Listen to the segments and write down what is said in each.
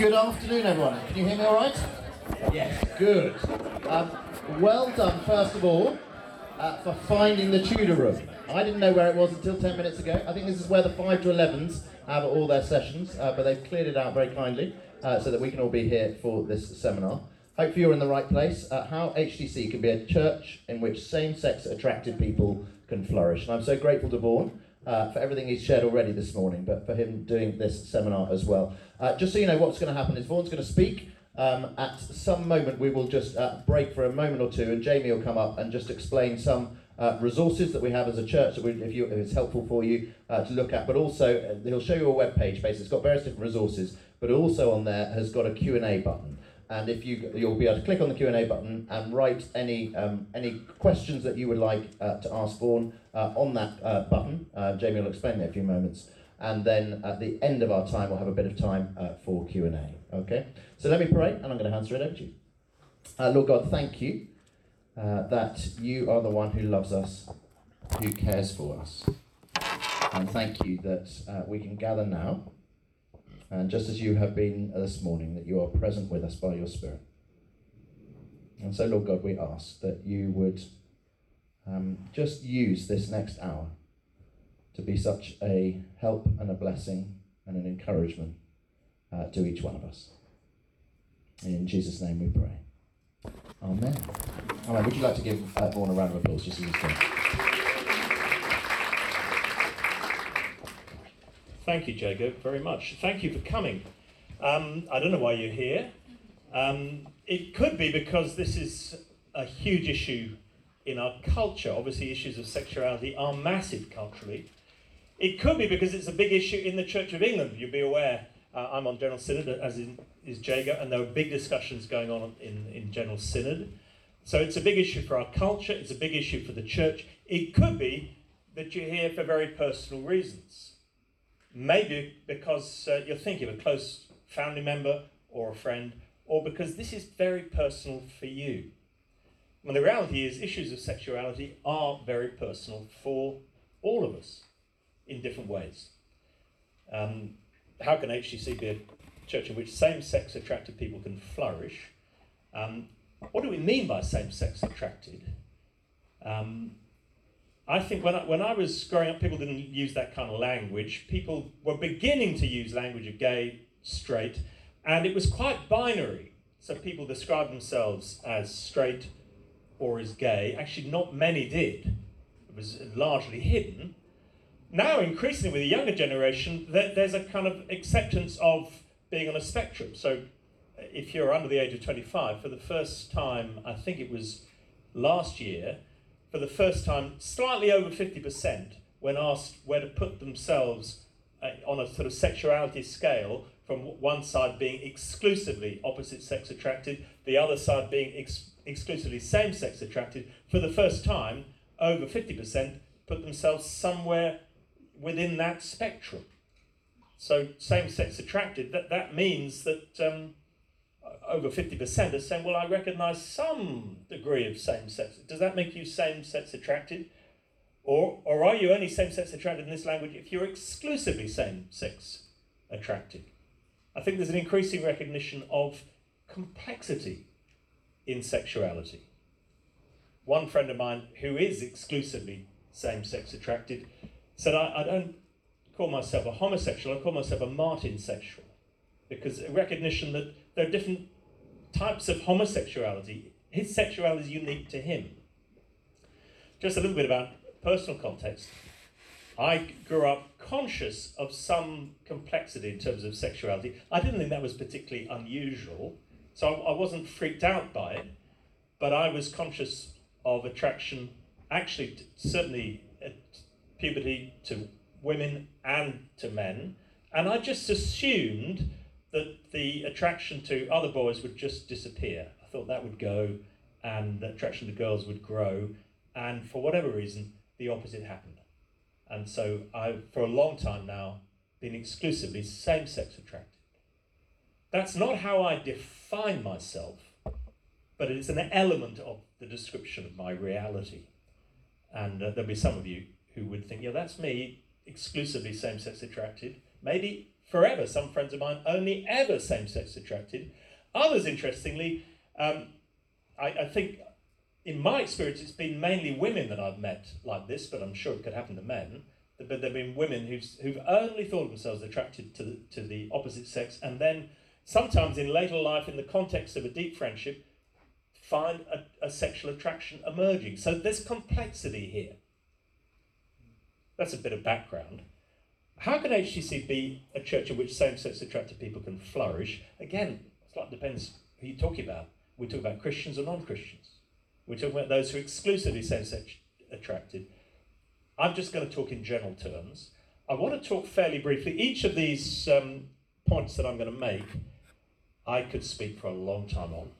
Good afternoon, everyone. Can you hear me all right? Yes, good. Um, well done, first of all, uh, for finding the Tudor room. I didn't know where it was until 10 minutes ago. I think this is where the 5 to 11s have all their sessions, uh, but they've cleared it out very kindly uh, so that we can all be here for this seminar. Hopefully, you're in the right place. Uh, how HTC can be a church in which same sex attracted people can flourish. And I'm so grateful to Vaughan uh, for everything he's shared already this morning, but for him doing this seminar as well. Uh, just so you know, what's going to happen is Vaughan's going to speak. Um, at some moment, we will just uh, break for a moment or two, and Jamie will come up and just explain some uh, resources that we have as a church that we, if, you, if it's helpful for you uh, to look at. But also, uh, he'll show you a web page. Basically, it's got various different resources, but also on there has got a Q and A button and if you you'll be able to click on the Q and A button and write any um, any questions that you would like uh, to ask Vaughan uh, on that uh, button. Uh, Jamie will explain in a few moments, and then at the end of our time, we'll have a bit of time uh, for Q and A. Okay, so let me pray, and I'm going to hand it over to you. Uh, Lord God, thank you that you are the one who loves us, who cares for us, and thank you that we can gather now and just as you have been this morning, that you are present with us by your Spirit. And so, Lord God, we ask that you would um, just use this next hour to be such a help and a blessing and an encouragement uh, to each one of us. In Jesus' name we pray. Amen. Amen. Would you like to give uh, Vaughan a round of applause just as he's done? Thank you, Jago, very much. Thank you for coming. Um, I don't know why you're here. Um, it could be because this is a huge issue in our culture. Obviously, issues of sexuality are massive culturally. It could be because it's a big issue in the Church of England. You'll be aware, uh, I'm on General Synod, as in, is Jago, and there are big discussions going on in, in General Synod. So it's a big issue for our culture, it's a big issue for the church. It could be that you're here for very personal reasons. Maybe because uh, you're thinking of a close family member or a friend, or because this is very personal for you. Well, the reality is, issues of sexuality are very personal for all of us in different ways. Um, how can HTC be a church in which same sex attracted people can flourish? Um, what do we mean by same sex attracted? Um, I think when I, when I was growing up, people didn't use that kind of language. People were beginning to use language of gay, straight, and it was quite binary. So people described themselves as straight or as gay. Actually, not many did. It was largely hidden. Now, increasingly with the younger generation, there's a kind of acceptance of being on a spectrum. So if you're under the age of 25, for the first time, I think it was last year, for the first time, slightly over 50% when asked where to put themselves uh, on a sort of sexuality scale, from one side being exclusively opposite sex attracted, the other side being ex- exclusively same sex attracted, for the first time, over 50% put themselves somewhere within that spectrum. So, same sex attracted, that, that means that um, over 50% are saying, well, I recognize some degree of same sex. Does that make you same sex attracted? Or, or are you only same sex attracted in this language if you're exclusively same sex attracted? I think there's an increasing recognition of complexity in sexuality. One friend of mine who is exclusively same sex attracted said, I, I don't call myself a homosexual, I call myself a Martin sexual. Because a recognition that there are different types of homosexuality. His sexuality is unique to him. Just a little bit about personal context. I grew up conscious of some complexity in terms of sexuality. I didn't think that was particularly unusual, so I wasn't freaked out by it, but I was conscious of attraction, actually, certainly at puberty to women and to men, and I just assumed that the attraction to other boys would just disappear. I thought that would go and the attraction to girls would grow. And for whatever reason, the opposite happened. And so I've, for a long time now, been exclusively same sex attracted. That's not how I define myself, but it's an element of the description of my reality. And uh, there'll be some of you who would think, yeah, that's me, exclusively same sex attracted. Maybe forever. Some friends of mine only ever same sex attracted. Others, interestingly, um, I, I think in my experience, it's been mainly women that I've met like this, but I'm sure it could happen to men. But there have been women who've, who've only thought of themselves attracted to the, to the opposite sex, and then sometimes in later life, in the context of a deep friendship, find a, a sexual attraction emerging. So there's complexity here. That's a bit of background. How can HTC be a church in which same sex attracted people can flourish? Again, it depends who you're talking about. We talk about Christians or non Christians. We're talking about those who are exclusively same sex attracted. I'm just going to talk in general terms. I want to talk fairly briefly. Each of these um, points that I'm going to make, I could speak for a long time on,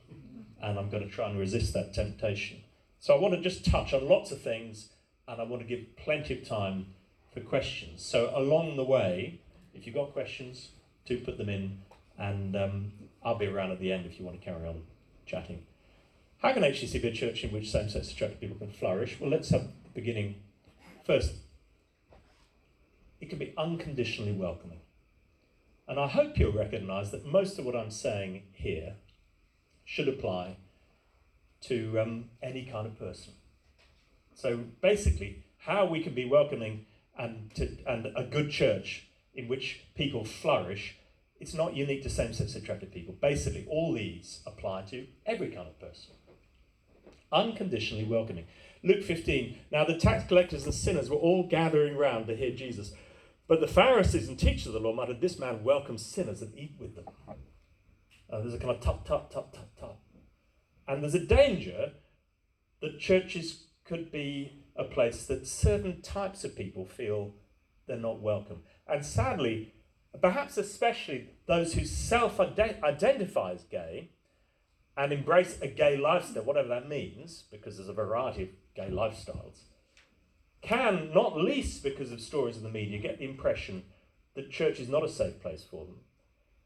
and I'm going to try and resist that temptation. So I want to just touch on lots of things, and I want to give plenty of time for questions. So along the way, if you've got questions, do put them in, and um, I'll be around at the end if you want to carry on chatting. How can HTC be a church in which same-sex attracted people can flourish? Well, let's have the beginning first. It can be unconditionally welcoming. And I hope you'll recognise that most of what I'm saying here should apply to um, any kind of person. So basically, how we can be welcoming and, to, and a good church in which people flourish, it's not unique to same sex attracted people. Basically, all these apply to every kind of person. Unconditionally welcoming. Luke 15. Now the tax collectors and sinners were all gathering round to hear Jesus. But the Pharisees and teachers of the law muttered, This man welcomes sinners and eat with them. Uh, there's a kind of tut, tut, tut, tut, tut. And there's a danger that churches could be a place that certain types of people feel they're not welcome. And sadly, perhaps especially those who self identify as gay and embrace a gay lifestyle, whatever that means, because there's a variety of gay lifestyles, can, not least because of stories in the media, get the impression that church is not a safe place for them.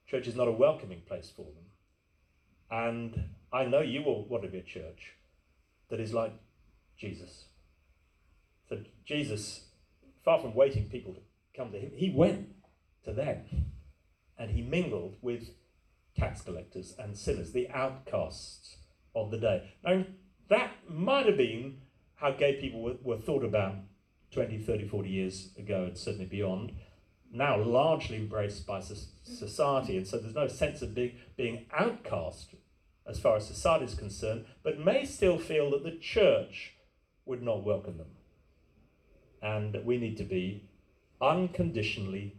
Church is not a welcoming place for them. And I know you all want to be a church that is like Jesus. So Jesus, far from waiting people to come to him, he went to them and he mingled with tax collectors and sinners, the outcasts of the day. Now, that might have been how gay people were, were thought about 20, 30, 40 years ago, and certainly beyond. Now, largely embraced by society, and so there's no sense of being, being outcast as far as society is concerned, but may still feel that the church would not welcome them. And we need to be unconditionally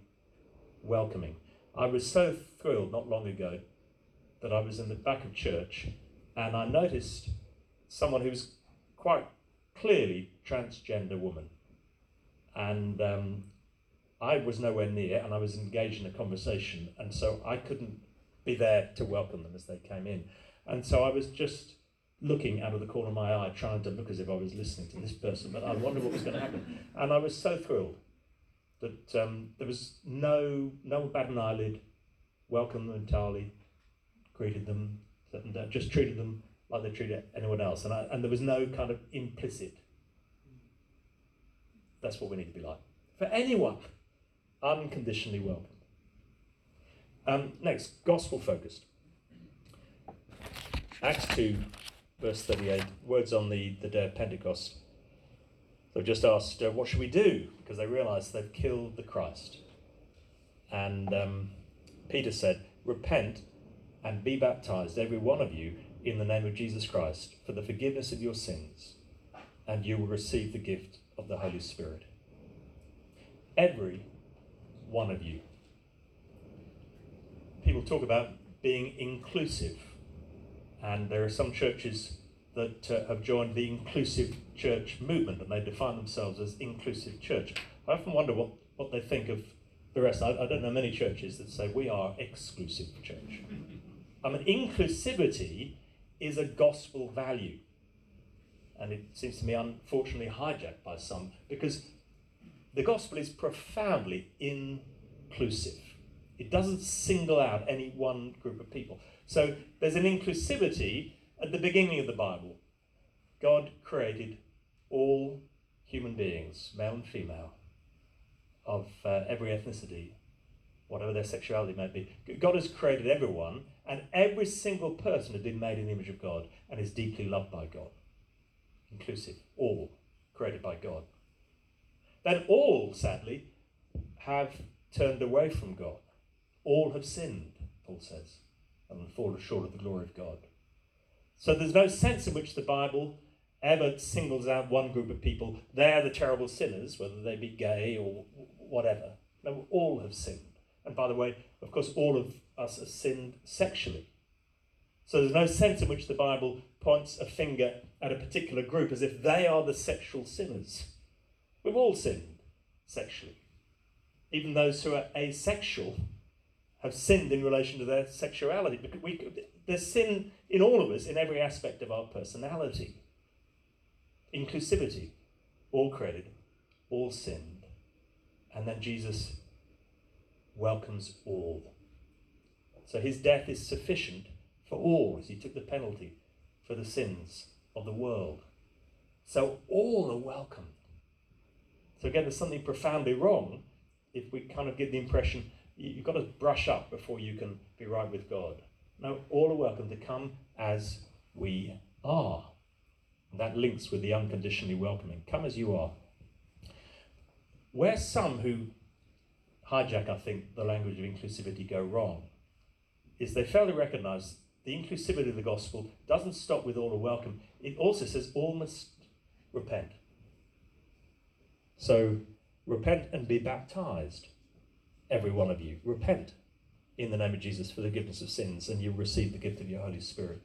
welcoming. I was so thrilled not long ago that I was in the back of church and I noticed someone who was quite clearly transgender woman. And um, I was nowhere near and I was engaged in a conversation, and so I couldn't be there to welcome them as they came in. And so I was just looking out of the corner of my eye, trying to look as if I was listening to this person, but I wondered what was going to happen. And I was so thrilled that um, there was no no bat an eyelid, welcomed them entirely, greeted them, just treated them like they treated anyone else. And, I, and there was no kind of implicit. That's what we need to be like. For anyone, unconditionally welcome. Um, next, gospel focused. Acts 2, verse 38, words on the, the day of Pentecost. They've just asked, uh, What should we do? Because they realize they've killed the Christ. And um, Peter said, Repent and be baptized, every one of you, in the name of Jesus Christ, for the forgiveness of your sins, and you will receive the gift of the Holy Spirit. Every one of you. People talk about being inclusive, and there are some churches that uh, have joined the inclusive church movement and they define themselves as inclusive church. I often wonder what, what they think of the rest. I, I don't know many churches that say we are exclusive church. I mean, inclusivity is a gospel value. And it seems to me unfortunately hijacked by some because the gospel is profoundly inclusive. It doesn't single out any one group of people. So there's an inclusivity at the beginning of the Bible. God created all human beings, male and female, of uh, every ethnicity, whatever their sexuality may be. God has created everyone, and every single person has been made in the image of God and is deeply loved by God. Inclusive, all created by God. Then all, sadly, have turned away from God. All have sinned, Paul says, and fallen short of the glory of God. So there's no sense in which the Bible ever singles out one group of people. They're the terrible sinners, whether they be gay or whatever. No, all have sinned. And by the way, of course, all of us have sinned sexually. So there's no sense in which the Bible points a finger at a particular group as if they are the sexual sinners. We've all sinned sexually. Even those who are asexual have sinned in relation to their sexuality. Because we, there's sin in all of us in every aspect of our personality. Inclusivity, all created, all sinned. And then Jesus welcomes all. So his death is sufficient for all as he took the penalty for the sins of the world. So all are welcome. So again, there's something profoundly wrong if we kind of give the impression you've got to brush up before you can be right with God. No, all are welcome to come as we are. And that links with the unconditionally welcoming. Come as you are. Where some who hijack, I think, the language of inclusivity go wrong is they fail to recognize the inclusivity of the gospel doesn't stop with all are welcome. It also says all must repent. So repent and be baptized, every one of you. Repent in the name of Jesus for the forgiveness of sins, and you'll receive the gift of your Holy Spirit.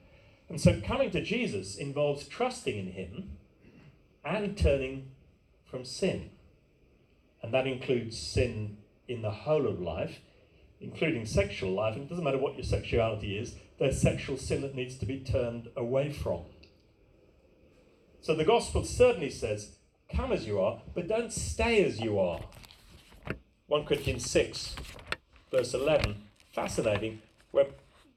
And so coming to Jesus involves trusting in him and turning from sin. And that includes sin in the whole of life, including sexual life. And it doesn't matter what your sexuality is, there's sexual sin that needs to be turned away from. So the gospel certainly says, come as you are, but don't stay as you are. 1 Corinthians 6, verse 11, fascinating, where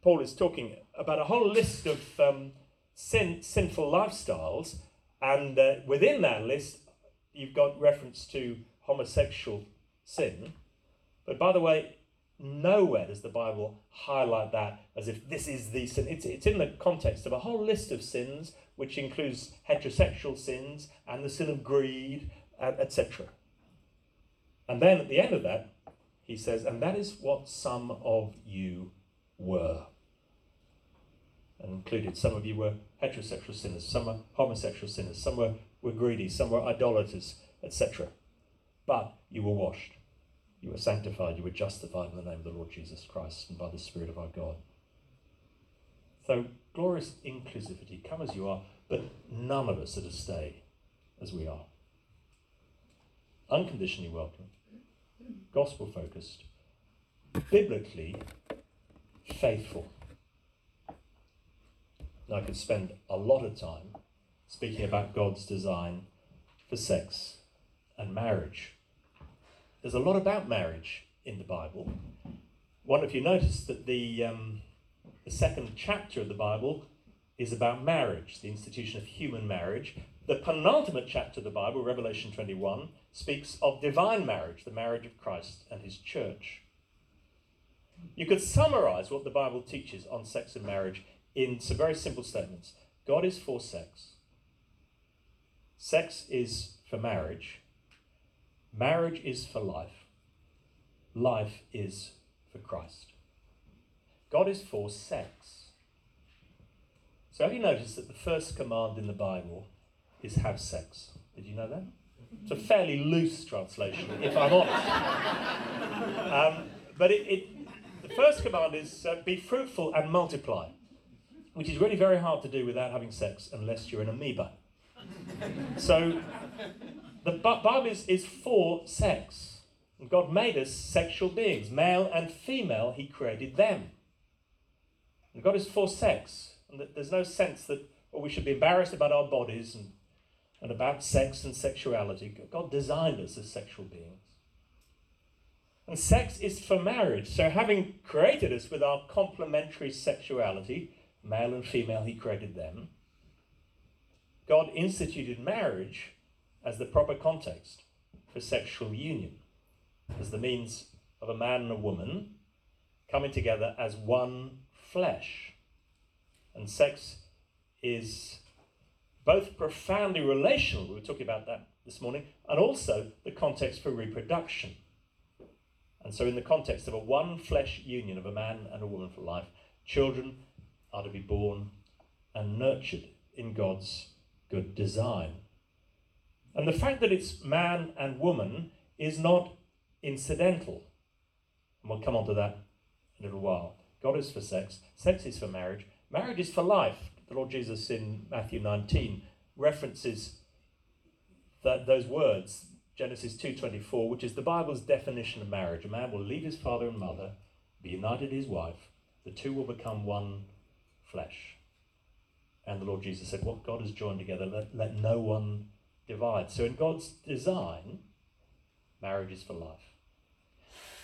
Paul is talking about a whole list of um, sin, sinful lifestyles, and uh, within that list, you've got reference to homosexual sin. But by the way, nowhere does the Bible highlight that as if this is the sin. It's, it's in the context of a whole list of sins, which includes heterosexual sins and the sin of greed, etc. And then at the end of that, he says, and that is what some of you were. And included, some of you were heterosexual sinners, some were homosexual sinners, some were, were greedy, some were idolaters, etc. But you were washed you were sanctified, you were justified in the name of the Lord Jesus Christ and by the Spirit of our God. So, glorious inclusivity, come as you are, but none of us are to stay as we are. Unconditionally welcome, gospel focused, biblically faithful. I could spend a lot of time speaking about God's design for sex and marriage there's a lot about marriage in the Bible. One of you noticed that the, um, the second chapter of the Bible is about marriage, the institution of human marriage. The penultimate chapter of the Bible, Revelation 21, speaks of divine marriage, the marriage of Christ and his church. You could summarize what the Bible teaches on sex and marriage in some very simple statements God is for sex, sex is for marriage, Marriage is for life. Life is for Christ. God is for sex. So have you noticed that the first command in the Bible is have sex? Did you know that? It's a fairly loose translation, if I'm honest. Um, but it, it, the first command is uh, be fruitful and multiply, which is really very hard to do without having sex unless you're an amoeba. So the Bible is, is for sex. God made us sexual beings, male and female, He created them. And God is for sex. And there's no sense that well, we should be embarrassed about our bodies and, and about sex and sexuality. God designed us as sexual beings. And sex is for marriage. So, having created us with our complementary sexuality, male and female, He created them, God instituted marriage as the proper context for sexual union, as the means of a man and a woman coming together as one flesh. And sex is both profoundly relational, we were talking about that this morning, and also the context for reproduction. And so, in the context of a one flesh union of a man and a woman for life, children are to be born and nurtured in God's good design. And the fact that it's man and woman is not incidental. And we'll come on to that in a little while. God is for sex, sex is for marriage, marriage is for life. The Lord Jesus in Matthew 19 references that, those words, Genesis 2:24, which is the Bible's definition of marriage. A man will leave his father and mother, be united to his wife, the two will become one flesh. And the Lord Jesus said, What God has joined together, let, let no one divide. So in God's design, marriage is for life.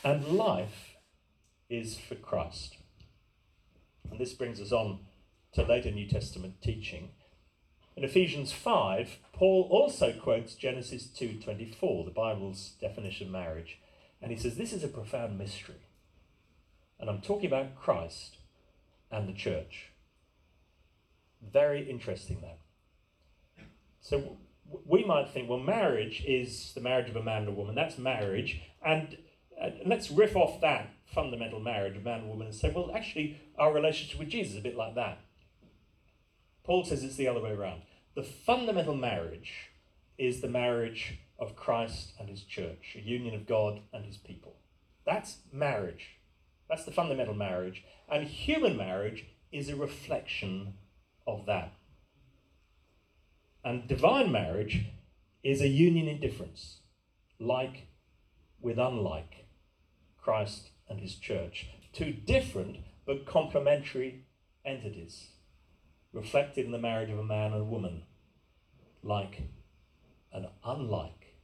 And life is for Christ. And this brings us on to later New Testament teaching. In Ephesians 5, Paul also quotes Genesis 2:24, the Bible's definition of marriage, and he says this is a profound mystery. And I'm talking about Christ and the church. Very interesting that. So we might think, well, marriage is the marriage of a man and a woman. That's marriage. And uh, let's riff off that fundamental marriage of man and woman and say, well, actually, our relationship with Jesus is a bit like that. Paul says it's the other way around. The fundamental marriage is the marriage of Christ and his church, a union of God and his people. That's marriage. That's the fundamental marriage. And human marriage is a reflection of that. And divine marriage is a union in difference, like with unlike, Christ and his church. Two different but complementary entities, reflected in the marriage of a man and a woman, like and unlike.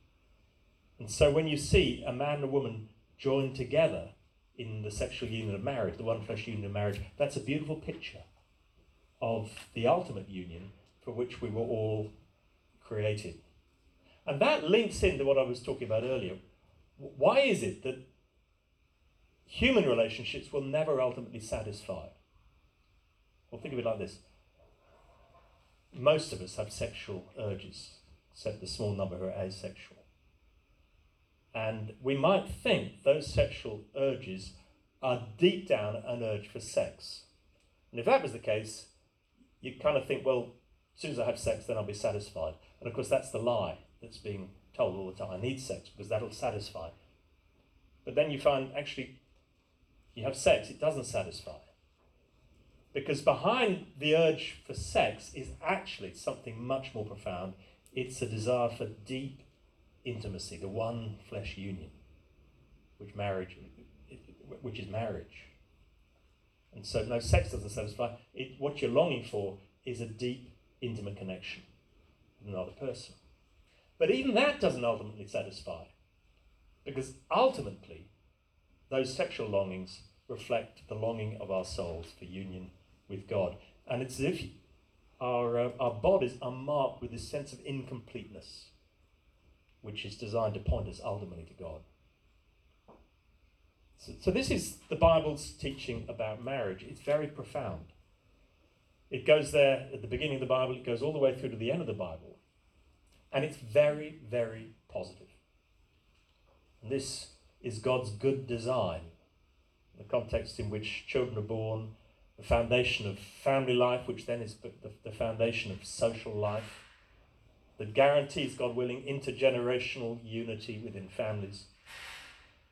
And so when you see a man and a woman joined together in the sexual union of marriage, the one flesh union of marriage, that's a beautiful picture of the ultimate union for which we were all created. And that links into what I was talking about earlier. Why is it that human relationships will never ultimately satisfy? Well, think of it like this most of us have sexual urges, except the small number who are asexual. And we might think those sexual urges are deep down an urge for sex. And if that was the case, you kind of think, well, as soon as I have sex, then I'll be satisfied. And of course, that's the lie that's being told all the time. I need sex because that'll satisfy. But then you find actually you have sex, it doesn't satisfy. Because behind the urge for sex is actually something much more profound. It's a desire for deep intimacy, the one flesh union, which marriage, which is marriage. And so, no, sex doesn't satisfy. It, what you're longing for is a deep, intimate connection with another person. But even that doesn't ultimately satisfy. Because ultimately, those sexual longings reflect the longing of our souls for union with God. And it's as if our, uh, our bodies are marked with this sense of incompleteness, which is designed to point us ultimately to God. So, so, this is the Bible's teaching about marriage. It's very profound. It goes there at the beginning of the Bible, it goes all the way through to the end of the Bible. And it's very, very positive. And this is God's good design, the context in which children are born, the foundation of family life, which then is the, the foundation of social life, that guarantees, God willing, intergenerational unity within families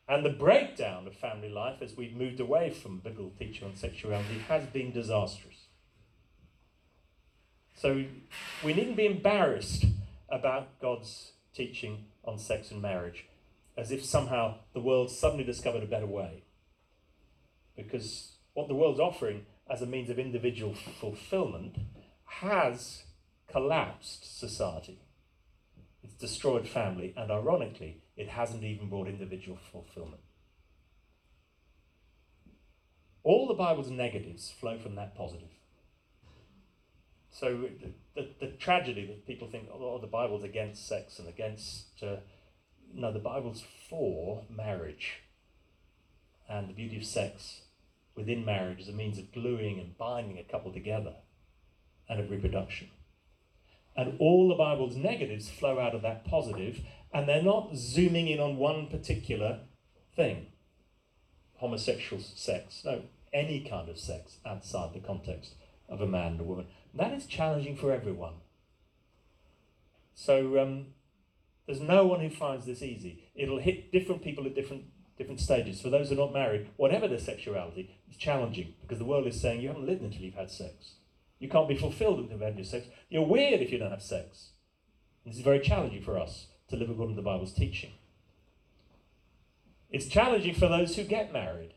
and the breakdown of family life as we've moved away from biblical teaching on sexuality has been disastrous. So we needn't be embarrassed about God's teaching on sex and marriage, as if somehow the world suddenly discovered a better way. Because what the world's offering as a means of individual fulfillment has collapsed society. It's destroyed family, and ironically, it hasn't even brought individual fulfillment. All the Bible's negatives flow from that positive. So the, the, the tragedy that people think, oh, the Bible's against sex and against. Uh, no, the Bible's for marriage. and the beauty of sex within marriage as a means of gluing and binding a couple together and of reproduction. And all the Bible's negatives flow out of that positive, and they're not zooming in on one particular thing homosexual sex. No, any kind of sex outside the context of a man and a woman. And that is challenging for everyone. So um, there's no one who finds this easy. It'll hit different people at different different stages. For those who are not married, whatever their sexuality, challenging because the world is saying you haven't lived until you've had sex. You can't be fulfilled until you've had your sex. You're weird if you don't have sex. And this is very challenging for us to live according to the Bible's teaching. It's challenging for those who get married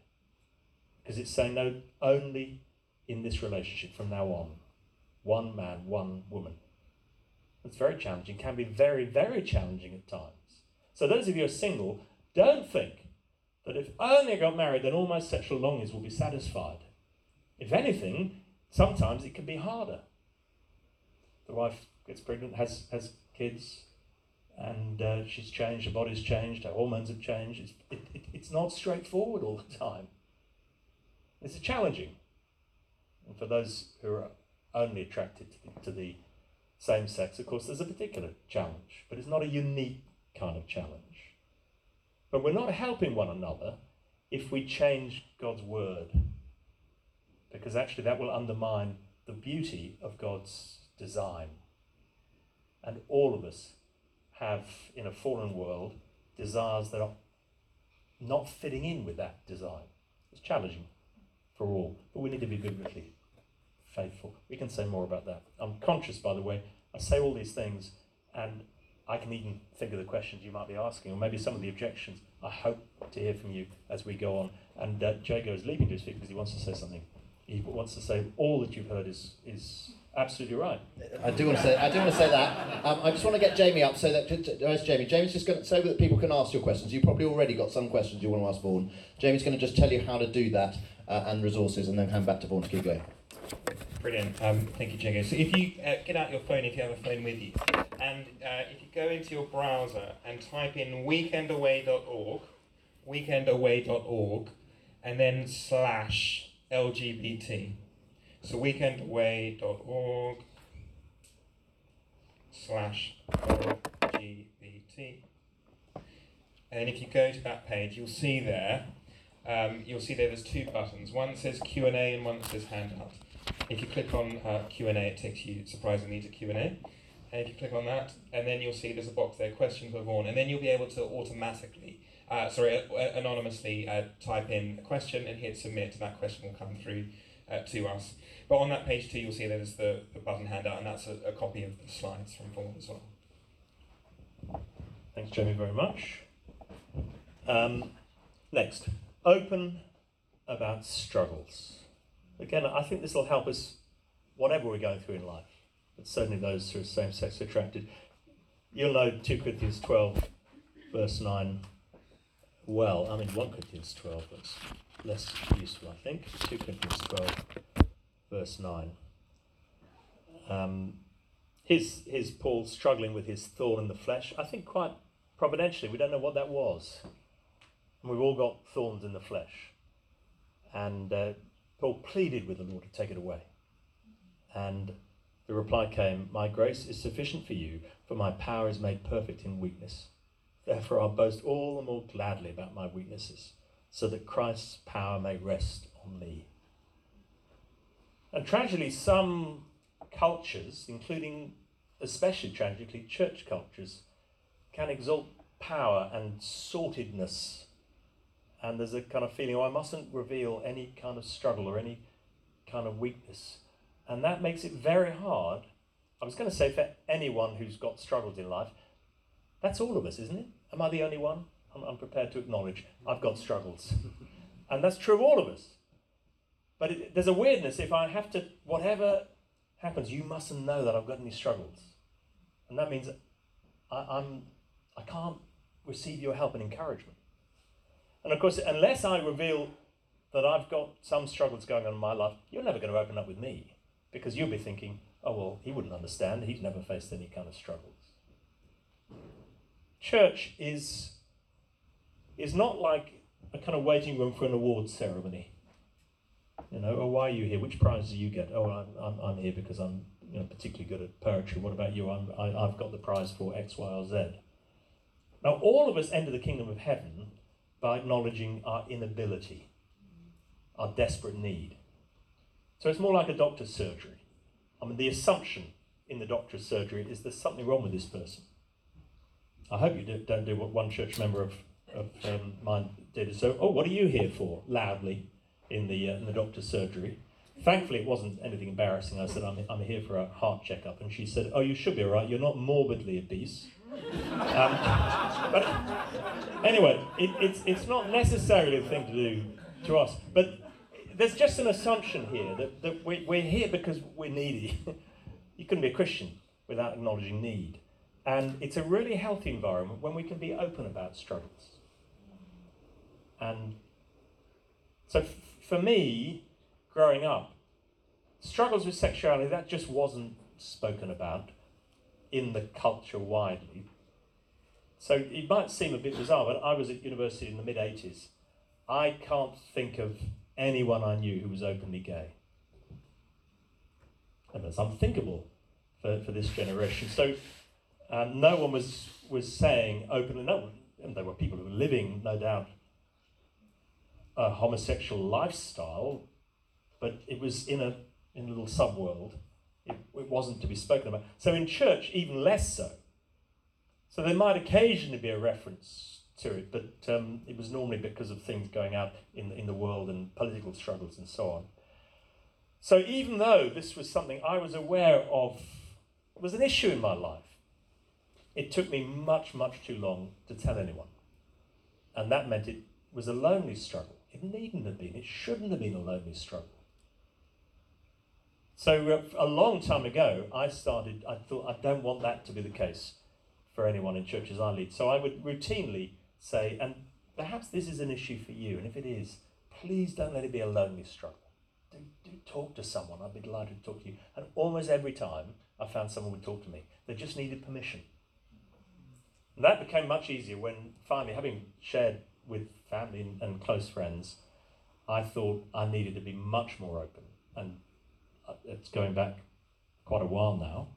because it's saying no, only in this relationship from now on. One man, one woman. It's very challenging, can be very, very challenging at times. So, those of you who are single, don't think that if only got married, then all my sexual longings will be satisfied. If anything, sometimes it can be harder. The wife gets pregnant, has, has kids, and uh, she's changed, her body's changed, her hormones have changed. It's, it, it, it's not straightforward all the time. It's challenging. And for those who are only attracted to the, to the same sex, of course, there's a particular challenge, but it's not a unique kind of challenge. But we're not helping one another if we change God's word, because actually that will undermine the beauty of God's design. And all of us have, in a fallen world, desires that are not fitting in with that design. It's challenging for all, but we need to be biblically faithful. We can say more about that. I'm conscious, by the way, I say all these things, and I can even think of the questions you might be asking, or maybe some of the objections. I hope to hear from you as we go on. And uh, Jago is leaving to his feet because he wants to say something. He wants to say all that you've heard is is absolutely right. I do want to say I do want to say that. Um, I just want to get Jamie up so that where's Jamie? Jamie's just going to so that people can ask your questions. You've probably already got some questions you want to ask Vaughan. Jamie's going to just tell you how to do that uh, and resources, and then hand back to Vaughan to keep going. Brilliant. Um, thank you, Jago. So if you uh, get out your phone, if you have a phone with you, and uh, if you go into your browser and type in weekendaway.org, weekendaway.org, and then slash LGBT. So weekendaway.org slash LGBT. And if you go to that page, you'll see there, um, you'll see there there's two buttons. One says Q&A and one says handout. If you click on uh, Q&A, it takes you surprisingly to Q&A. And if you click on that, and then you'll see there's a box there, questions for Vaughan, and then you'll be able to automatically, uh, sorry, uh, anonymously uh, type in a question and hit submit, and that question will come through uh, to us. But on that page too, you'll see there's the, the button handout, and that's a, a copy of the slides from Vaughan as well. Thanks, Jamie, very much. Um, next, open about struggles. Again, I think this will help us, whatever we're going through in life, but certainly those who are same sex attracted. You'll know 2 Corinthians 12, verse 9 well. I mean, 1 Corinthians 12, that's less useful, I think. 2 Corinthians 12, verse 9. Um, his, his Paul struggling with his thorn in the flesh, I think quite providentially, we don't know what that was. And we've all got thorns in the flesh. And uh, Paul pleaded with the Lord to take it away. And the reply came, My grace is sufficient for you, for my power is made perfect in weakness. Therefore, I'll boast all the more gladly about my weaknesses, so that Christ's power may rest on me. And tragically, some cultures, including especially tragically church cultures, can exalt power and sortedness and there's a kind of feeling, oh, I mustn't reveal any kind of struggle or any kind of weakness. And that makes it very hard. I was going to say for anyone who's got struggles in life, that's all of us, isn't it? Am I the only one? I'm, I'm prepared to acknowledge I've got struggles. and that's true of all of us. But it, there's a weirdness if I have to, whatever happens, you mustn't know that I've got any struggles. And that means I, I'm, I can't receive your help and encouragement. And of course, unless I reveal that I've got some struggles going on in my life, you're never going to open up with me because you'll be thinking, oh, well, he wouldn't understand. He's never faced any kind of struggles. Church is, is not like a kind of waiting room for an awards ceremony. You know, oh, why are you here? Which prize do you get? Oh, I'm, I'm, I'm here because I'm you know, particularly good at poetry. What about you? I'm, I, I've got the prize for X, Y, or Z. Now, all of us enter the kingdom of heaven by acknowledging our inability, our desperate need. So it's more like a doctor's surgery. I mean, the assumption in the doctor's surgery is there's something wrong with this person. I hope you do, don't do what one church member of, of um, mine did. So, oh, what are you here for? Loudly in the, uh, in the doctor's surgery. Thankfully, it wasn't anything embarrassing. I said, I'm, I'm here for a heart checkup. And she said, Oh, you should be all right. You're not morbidly obese. Um, but anyway, it, it's, it's not necessarily the thing to do to us. But there's just an assumption here that, that we, we're here because we're needy. you couldn't be a Christian without acknowledging need. And it's a really healthy environment when we can be open about struggles. And so f- for me, growing up, struggles with sexuality, that just wasn't spoken about in the culture widely. So it might seem a bit bizarre, but I was at university in the mid 80s. I can't think of anyone I knew who was openly gay. And that's unthinkable for, for this generation. So um, no one was, was saying openly, no, and there were people who were living, no doubt, a homosexual lifestyle, but it was in a, in a little subworld. It, it wasn't to be spoken about. So in church, even less so. So there might occasionally be a reference to it, but um, it was normally because of things going out in, in the world and political struggles and so on. So even though this was something I was aware of, was an issue in my life, it took me much, much too long to tell anyone. And that meant it was a lonely struggle. It needn't have been, it shouldn't have been a lonely struggle. So uh, a long time ago, I started, I thought, I don't want that to be the case for anyone in churches I lead. So I would routinely say, and perhaps this is an issue for you, and if it is, please don't let it be a lonely struggle. Do, do talk to someone. I'd be delighted to talk to you. And almost every time I found someone would talk to me, they just needed permission. And that became much easier when finally, having shared with family and, and close friends, I thought I needed to be much more open. And it's going back quite a while now.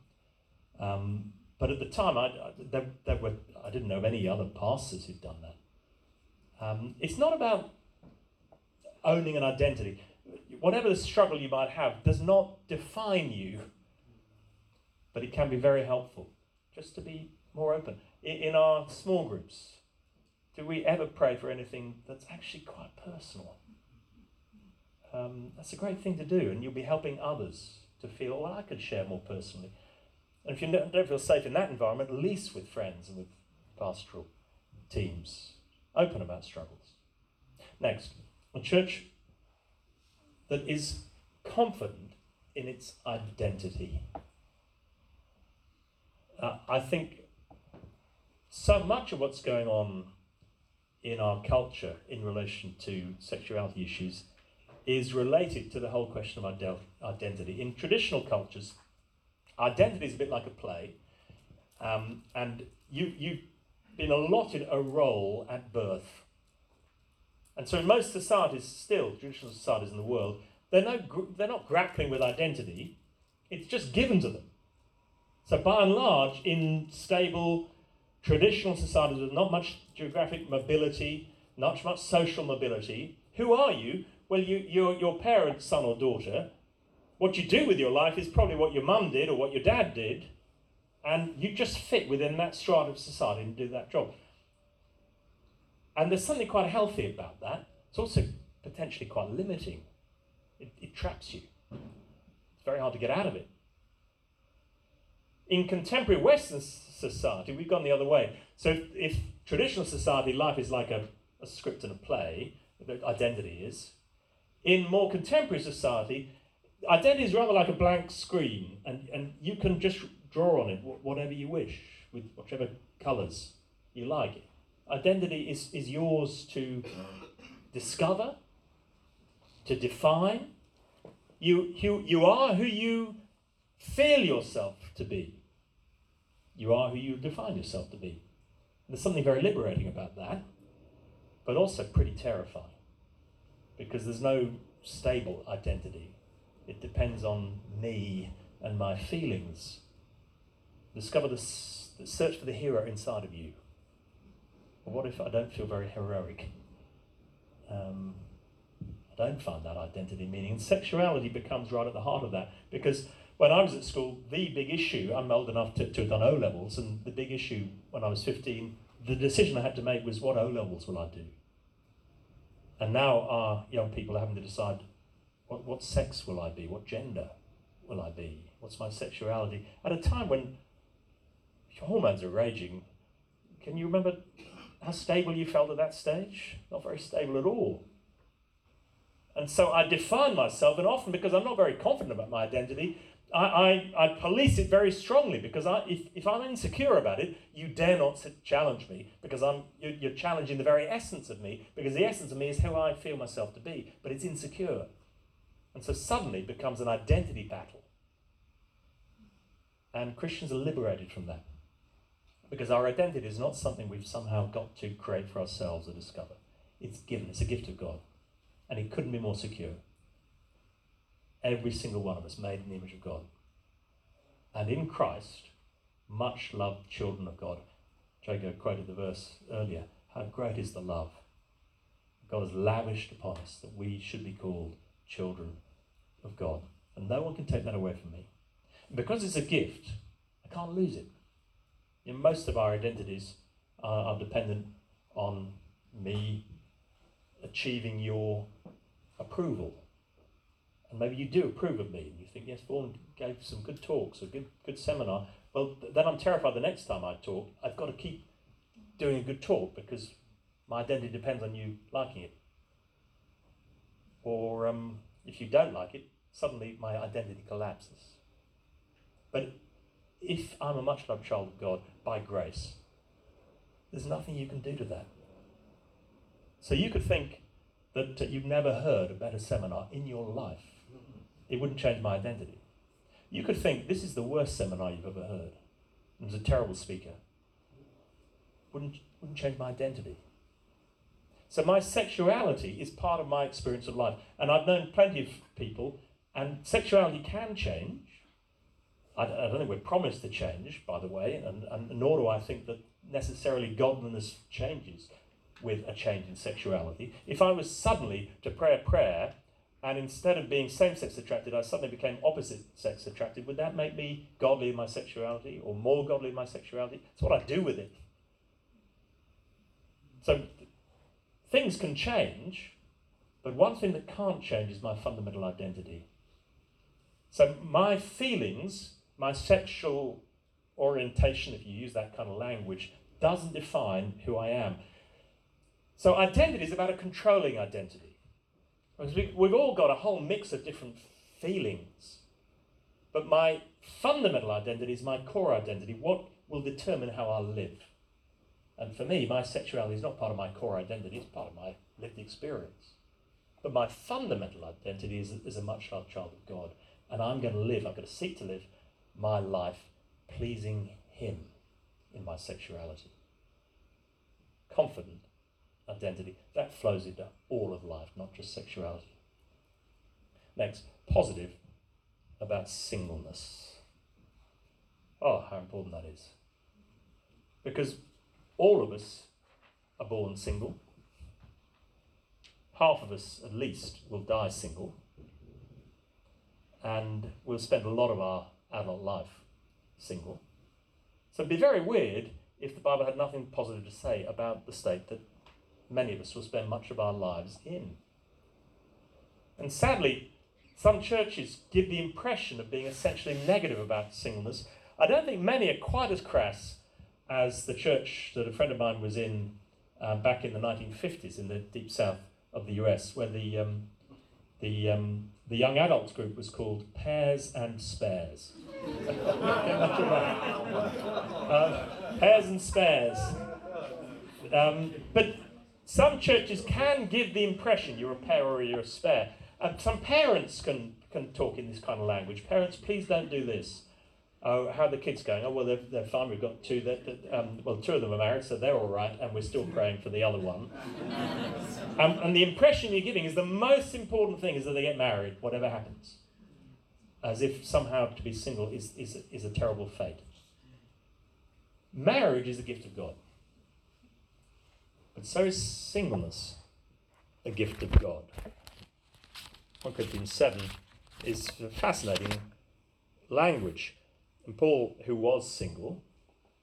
Um, but at the time, I, I, there, there were, I didn't know of any other pastors who'd done that. Um, it's not about owning an identity. Whatever the struggle you might have does not define you, but it can be very helpful just to be more open. In, in our small groups, do we ever pray for anything that's actually quite personal? Um, that's a great thing to do, and you'll be helping others to feel, well, I could share more personally. And if you don't feel safe in that environment, at least with friends and with pastoral teams, open about struggles. Next, a church that is confident in its identity. Uh, I think so much of what's going on in our culture in relation to sexuality issues is related to the whole question of identity. In traditional cultures, identity is a bit like a play, um, and you, you've been allotted a role at birth. And so, in most societies, still, traditional societies in the world, they're, no, they're not grappling with identity, it's just given to them. So, by and large, in stable, traditional societies with not much geographic mobility, not much social mobility, who are you? Well, you, you're your parent's son or daughter. What you do with your life is probably what your mum did or what your dad did, and you just fit within that strata of society and do that job. And there's something quite healthy about that. It's also potentially quite limiting. It, it traps you. It's very hard to get out of it. In contemporary Western society, we've gone the other way. So if, if traditional society, life is like a, a script and a play, identity is. In more contemporary society, identity is rather like a blank screen, and, and you can just draw on it whatever you wish, with whichever colours you like. Identity is, is yours to discover, to define. You, you, you are who you feel yourself to be. You are who you define yourself to be. There's something very liberating about that. but also pretty terrifying because there's no stable identity. It depends on me and my feelings. Discover the, the search for the hero inside of you. What if I don't feel very heroic? Um, I don't find that identity meaning. And sexuality becomes right at the heart of that because when I was at school, the big issue, I'm old enough to, to have done O levels, and the big issue when I was 15, the decision I had to make was what O levels will I do? And now our young people are having to decide what, what sex will I be? What gender will I be? What's my sexuality? At a time when your hormones are raging, can you remember how stable you felt at that stage? Not very stable at all. And so I define myself, and often because I'm not very confident about my identity, I, I, I police it very strongly because I, if, if I'm insecure about it, you dare not challenge me because I'm, you're, you're challenging the very essence of me because the essence of me is who I feel myself to be, but it's insecure. And so suddenly it becomes an identity battle. And Christians are liberated from that because our identity is not something we've somehow got to create for ourselves or discover. It's given, it's a gift of God. And it couldn't be more secure. Every single one of us made in the image of God. And in Christ, much loved children of God. Jago quoted the verse earlier. How great is the love God has lavished upon us that we should be called children of God. And no one can take that away from me. And because it's a gift, I can't lose it. You know, most of our identities are, are dependent on me achieving your approval and maybe you do approve of me, and you think, yes, Vaughan gave some good talks, a good, good seminar. Well, then I'm terrified the next time I talk, I've got to keep doing a good talk because my identity depends on you liking it. Or um, if you don't like it, suddenly my identity collapses. But if I'm a much loved child of God by grace, there's nothing you can do to that. So you could think that you've never heard a better seminar in your life it wouldn't change my identity. You could think this is the worst seminar you've ever heard. It was a terrible speaker. Wouldn't, wouldn't change my identity. So my sexuality is part of my experience of life. And I've known plenty of people, and sexuality can change. I, I don't think we're promised to change, by the way, and, and nor do I think that necessarily godliness changes with a change in sexuality. If I was suddenly to pray a prayer and instead of being same sex attracted, I suddenly became opposite sex attracted, would that make me godly in my sexuality or more godly in my sexuality? It's what I do with it. So things can change, but one thing that can't change is my fundamental identity. So my feelings, my sexual orientation, if you use that kind of language, doesn't define who I am. So identity is about a controlling identity. We, we've all got a whole mix of different feelings. But my fundamental identity is my core identity, what will determine how I live. And for me, my sexuality is not part of my core identity, it's part of my lived experience. But my fundamental identity is, is a much loved child of God. And I'm going to live, I'm going to seek to live my life pleasing Him in my sexuality. Confident identity. That flows into all of life, not just sexuality. Next, positive about singleness. Oh, how important that is. Because all of us are born single. Half of us, at least, will die single. And we'll spend a lot of our adult life single. So it'd be very weird if the Bible had nothing positive to say about the state that many of us will spend much of our lives in. And sadly, some churches give the impression of being essentially negative about singleness. I don't think many are quite as crass as the church that a friend of mine was in um, back in the 1950s in the deep south of the US, where the, um, the, um, the young adults group was called Pairs and Spares. uh, pairs and Spares. Um, but some churches can give the impression you're a pair or you're a spare. And some parents can, can talk in this kind of language. Parents, please don't do this. Oh, how are the kids going? Oh, well, they're, they're fine. We've got two. That, that um, well, two of them are married, so they're all right, and we're still praying for the other one. um, and the impression you're giving is the most important thing is that they get married, whatever happens. As if somehow to be single is, is, is a terrible fate. Marriage is a gift of God. But so is singleness a gift of God. 1 Corinthians 7 is fascinating language. And Paul, who was single,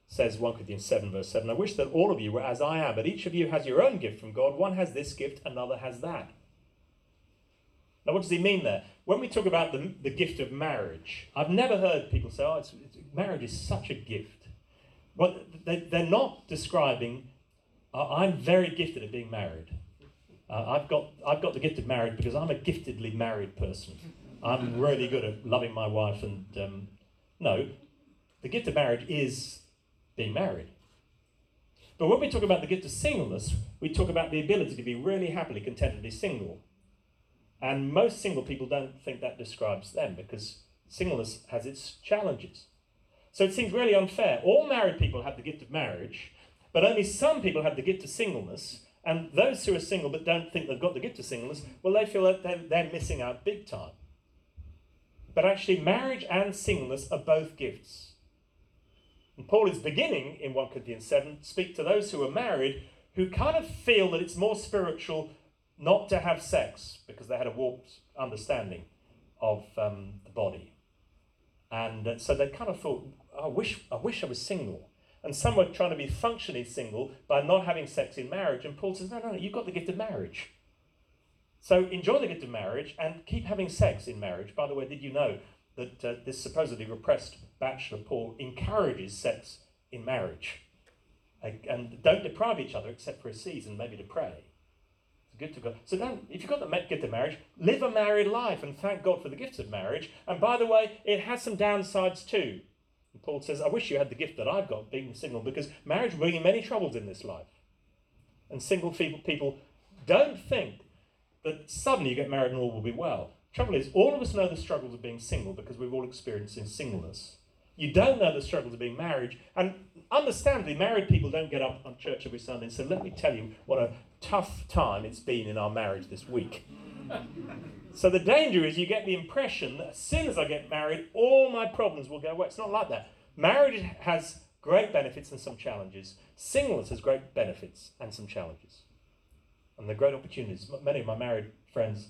says 1 Corinthians 7, verse 7 I wish that all of you were as I am, but each of you has your own gift from God. One has this gift, another has that. Now, what does he mean there? When we talk about the, the gift of marriage, I've never heard people say, oh, it's, it's, marriage is such a gift. Well, they, they're not describing, I'm very gifted at being married. Uh, I've, got, I've got the gift of marriage because I'm a giftedly married person. I'm really good at loving my wife and um, no, the gift of marriage is being married. But when we talk about the gift of singleness, we talk about the ability to be really happily, contentedly single. And most single people don't think that describes them because singleness has its challenges. So it seems really unfair. All married people have the gift of marriage, but only some people have the gift of singleness. And those who are single but don't think they've got the gift of singleness, well, they feel that they're, they're missing out big time. But actually, marriage and singleness are both gifts. And Paul is beginning in 1 Corinthians 7 to speak to those who are married who kind of feel that it's more spiritual not to have sex because they had a warped understanding of um, the body. And uh, so they kind of thought, I wish, I wish I was single. And some were trying to be functionally single by not having sex in marriage. And Paul says, no, no, no, you've got the gift of marriage. So enjoy the gift of marriage and keep having sex in marriage. By the way, did you know that uh, this supposedly repressed bachelor Paul encourages sex in marriage? And don't deprive each other except for a season, maybe to pray. It's good to go. So don't, if you've got the gift of marriage, live a married life and thank God for the gifts of marriage. And by the way, it has some downsides too. Paul says, I wish you had the gift that I've got, being single, because marriage will bring you many troubles in this life. And single people, don't think that suddenly you get married and all will be well. Trouble is, all of us know the struggles of being single because we've all experienced in singleness. You don't know the struggles of being married, and understandably, married people don't get up on church every Sunday and say, Let me tell you what a tough time it's been in our marriage this week. so the danger is you get the impression that as soon as I get married, all my problems will go away. It's not like that. Marriage has great benefits and some challenges. Singleness has great benefits and some challenges and the great opportunities. Many of my married friends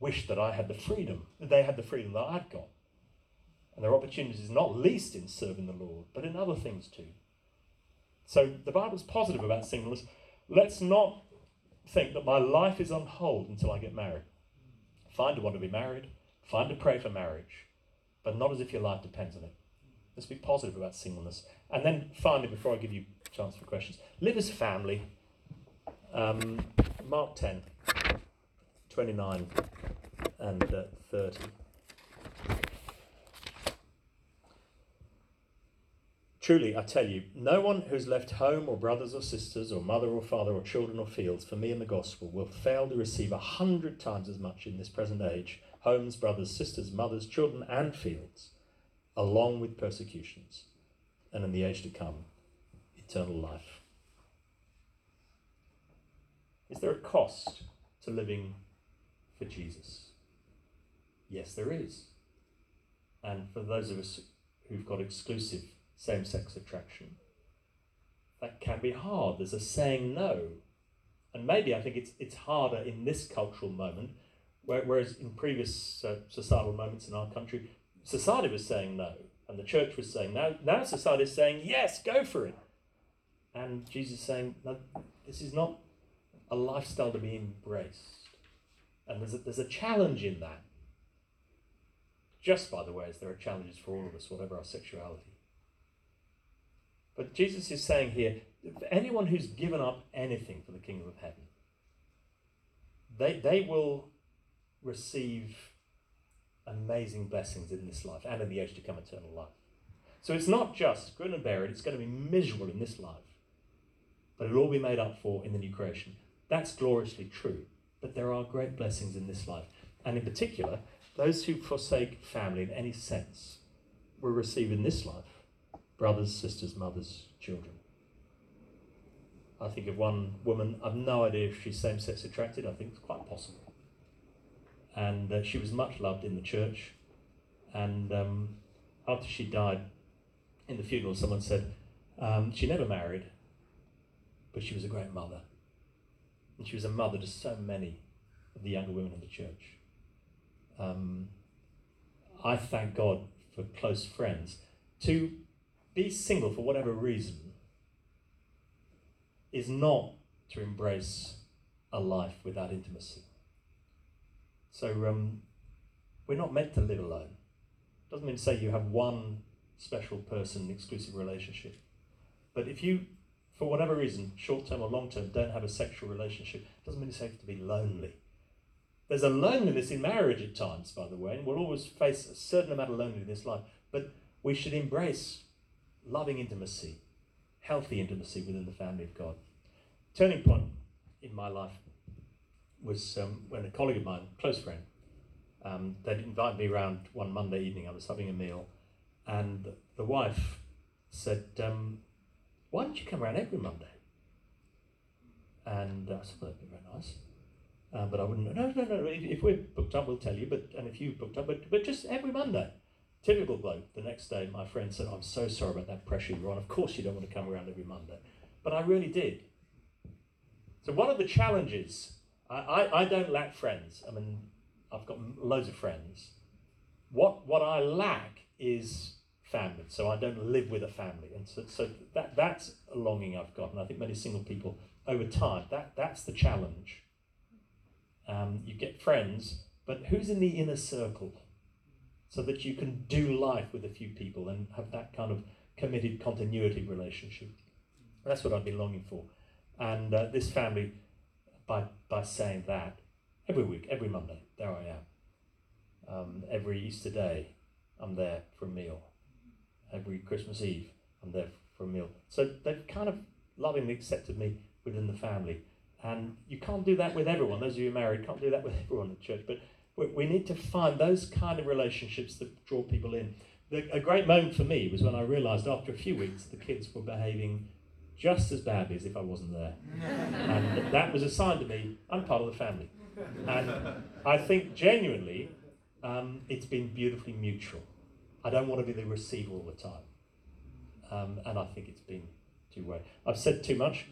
wish that I had the freedom, that they had the freedom that I've got. And there are opportunities not least in serving the Lord, but in other things too. So the Bible's positive about singleness. Let's not think that my life is on hold until I get married. Find to want to be married, find to pray for marriage, but not as if your life depends on it. Let's be positive about singleness. And then finally, before I give you a chance for questions, live as family um, Mark 10, 29 and uh, 30. Truly, I tell you, no one who's left home or brothers or sisters or mother or father or children or fields for me and the gospel will fail to receive a hundred times as much in this present age homes, brothers, sisters, mothers, children, and fields, along with persecutions, and in the age to come, eternal life. Is there a cost to living for Jesus? Yes, there is. And for those of us who've got exclusive same sex attraction, that can be hard. There's a saying no. And maybe I think it's, it's harder in this cultural moment, whereas in previous uh, societal moments in our country, society was saying no, and the church was saying no. Now society is saying yes, go for it. And Jesus is saying, no, this is not a lifestyle to be embraced. And there's a, there's a challenge in that. Just by the way, as there are challenges for all of us, whatever our sexuality. But Jesus is saying here, anyone who's given up anything for the kingdom of heaven, they, they will receive amazing blessings in this life and in the age to come eternal life. So it's not just grin and bear it, it's going to be miserable in this life, but it'll all be made up for in the new creation. That's gloriously true. But there are great blessings in this life. And in particular, those who forsake family in any sense will receive in this life brothers, sisters, mothers, children. I think of one woman, I've no idea if she's same sex attracted, I think it's quite possible. And uh, she was much loved in the church. And um, after she died in the funeral, someone said um, she never married, but she was a great mother. And she was a mother to so many of the younger women in the church. Um, I thank God for close friends. To be single for whatever reason is not to embrace a life without intimacy. So um, we're not meant to live alone. Doesn't mean to say you have one special person, exclusive relationship. But if you, for whatever reason, short term or long term, don't have a sexual relationship, doesn't mean you have to be lonely. There's a loneliness in marriage at times, by the way, and we'll always face a certain amount of loneliness in life. But we should embrace loving intimacy, healthy intimacy within the family of God. Turning point in my life was um, when a colleague of mine, close friend, um, they'd invited me around one Monday evening. I was having a meal, and the wife said, um, "Why don't you come around every Monday?" And I said, "Well, that'd be very nice." Uh, but I wouldn't. No, no, no. If, if, we're booked up, we'll tell you. But and if you booked up, but but just every Monday. Typical bloke. The next day, my friend said, "I'm so sorry about that pressure you're on. Of course, you don't want to come around every Monday." But I really did. So one of the challenges, I, I, I don't lack friends. I mean, I've got loads of friends. What what I lack is family. So I don't live with a family, and so, so that that's a longing I've got, and I think many single people over time that that's the challenge um, you get friends, but who's in the inner circle? So that you can do life with a few people and have that kind of committed continuity relationship. That's what I've been longing for. And uh, this family, by, by saying that, every week, every Monday, there I am. Um, every Easter day, I'm there for a meal. Every Christmas Eve, I'm there for a meal. So they've kind of lovingly accepted me within the family. And you can't do that with everyone. Those of you married can't do that with everyone in church. But we, we need to find those kind of relationships that draw people in. The, a great moment for me was when I realised after a few weeks the kids were behaving just as badly as if I wasn't there. and that was a sign to me I'm part of the family. And I think genuinely um, it's been beautifully mutual. I don't want to be the receiver all the time. Um, and I think it's been two way. I've said too much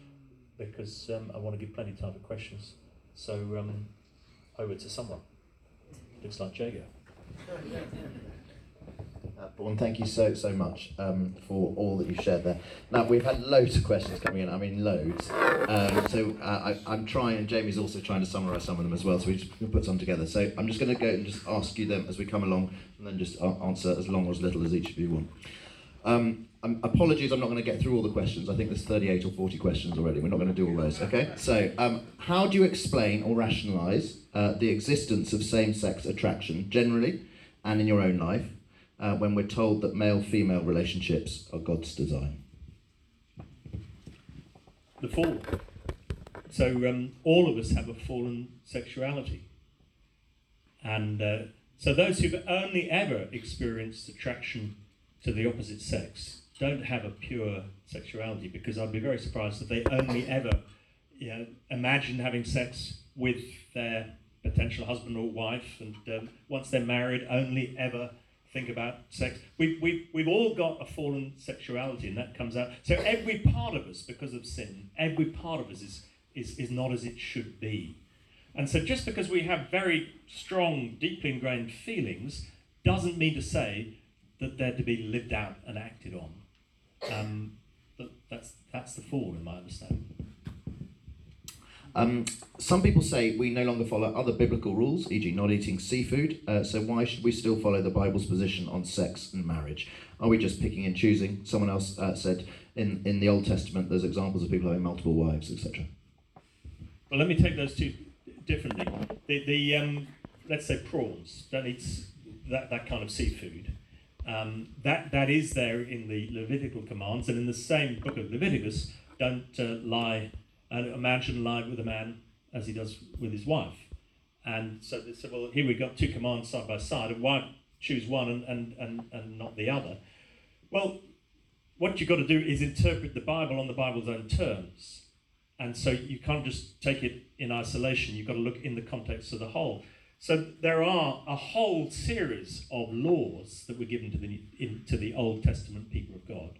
because um, I want to give plenty of time for questions. So um, over to someone. Looks like Jago. Uh, Vaughan, thank you so so much um, for all that you shared there. Now we've had loads of questions coming in. I mean loads. Um, so uh, I, I'm trying, and Jamie's also trying to summarise some of them as well. So we just put some together. So I'm just going to go and just ask you them as we come along, and then just answer as long or as little as each of you want. Um, um, apologies, I'm not going to get through all the questions. I think there's 38 or 40 questions already. We're not going to do all those. Okay. So um, how do you explain or rationalise uh, the existence of same-sex attraction generally, and in your own life? uh, when we're told that male female relationships are God's design? The fall. So um, all of us have a fallen sexuality. And uh, so those who've only ever experienced attraction to the opposite sex don't have a pure sexuality because I'd be very surprised if they only ever you know, imagine having sex with their potential husband or wife and um, once they're married only ever think about sex. We've, we've, we've all got a fallen sexuality, and that comes out. So every part of us, because of sin, every part of us is, is, is not as it should be. And so just because we have very strong, deeply ingrained feelings doesn't mean to say that they're to be lived out and acted on. Um, but that's, that's the fall, in my understanding. Um, some people say we no longer follow other biblical rules, e.g., not eating seafood. Uh, so why should we still follow the Bible's position on sex and marriage? Are we just picking and choosing? Someone else uh, said in, in the Old Testament there's examples of people having multiple wives, etc. Well, let me take those two differently. The, the um, let's say prawns don't that, that kind of seafood. Um, that that is there in the Levitical commands, and in the same book of Leviticus, don't uh, lie and a man shouldn't lie with a man as he does with his wife. And so they said, well, here we've got two commands side by side, and why choose one and, and, and, and not the other. Well, what you've got to do is interpret the Bible on the Bible's own terms. And so you can't just take it in isolation, you've got to look in the context of the whole. So there are a whole series of laws that were given to the, in, to the Old Testament people of God.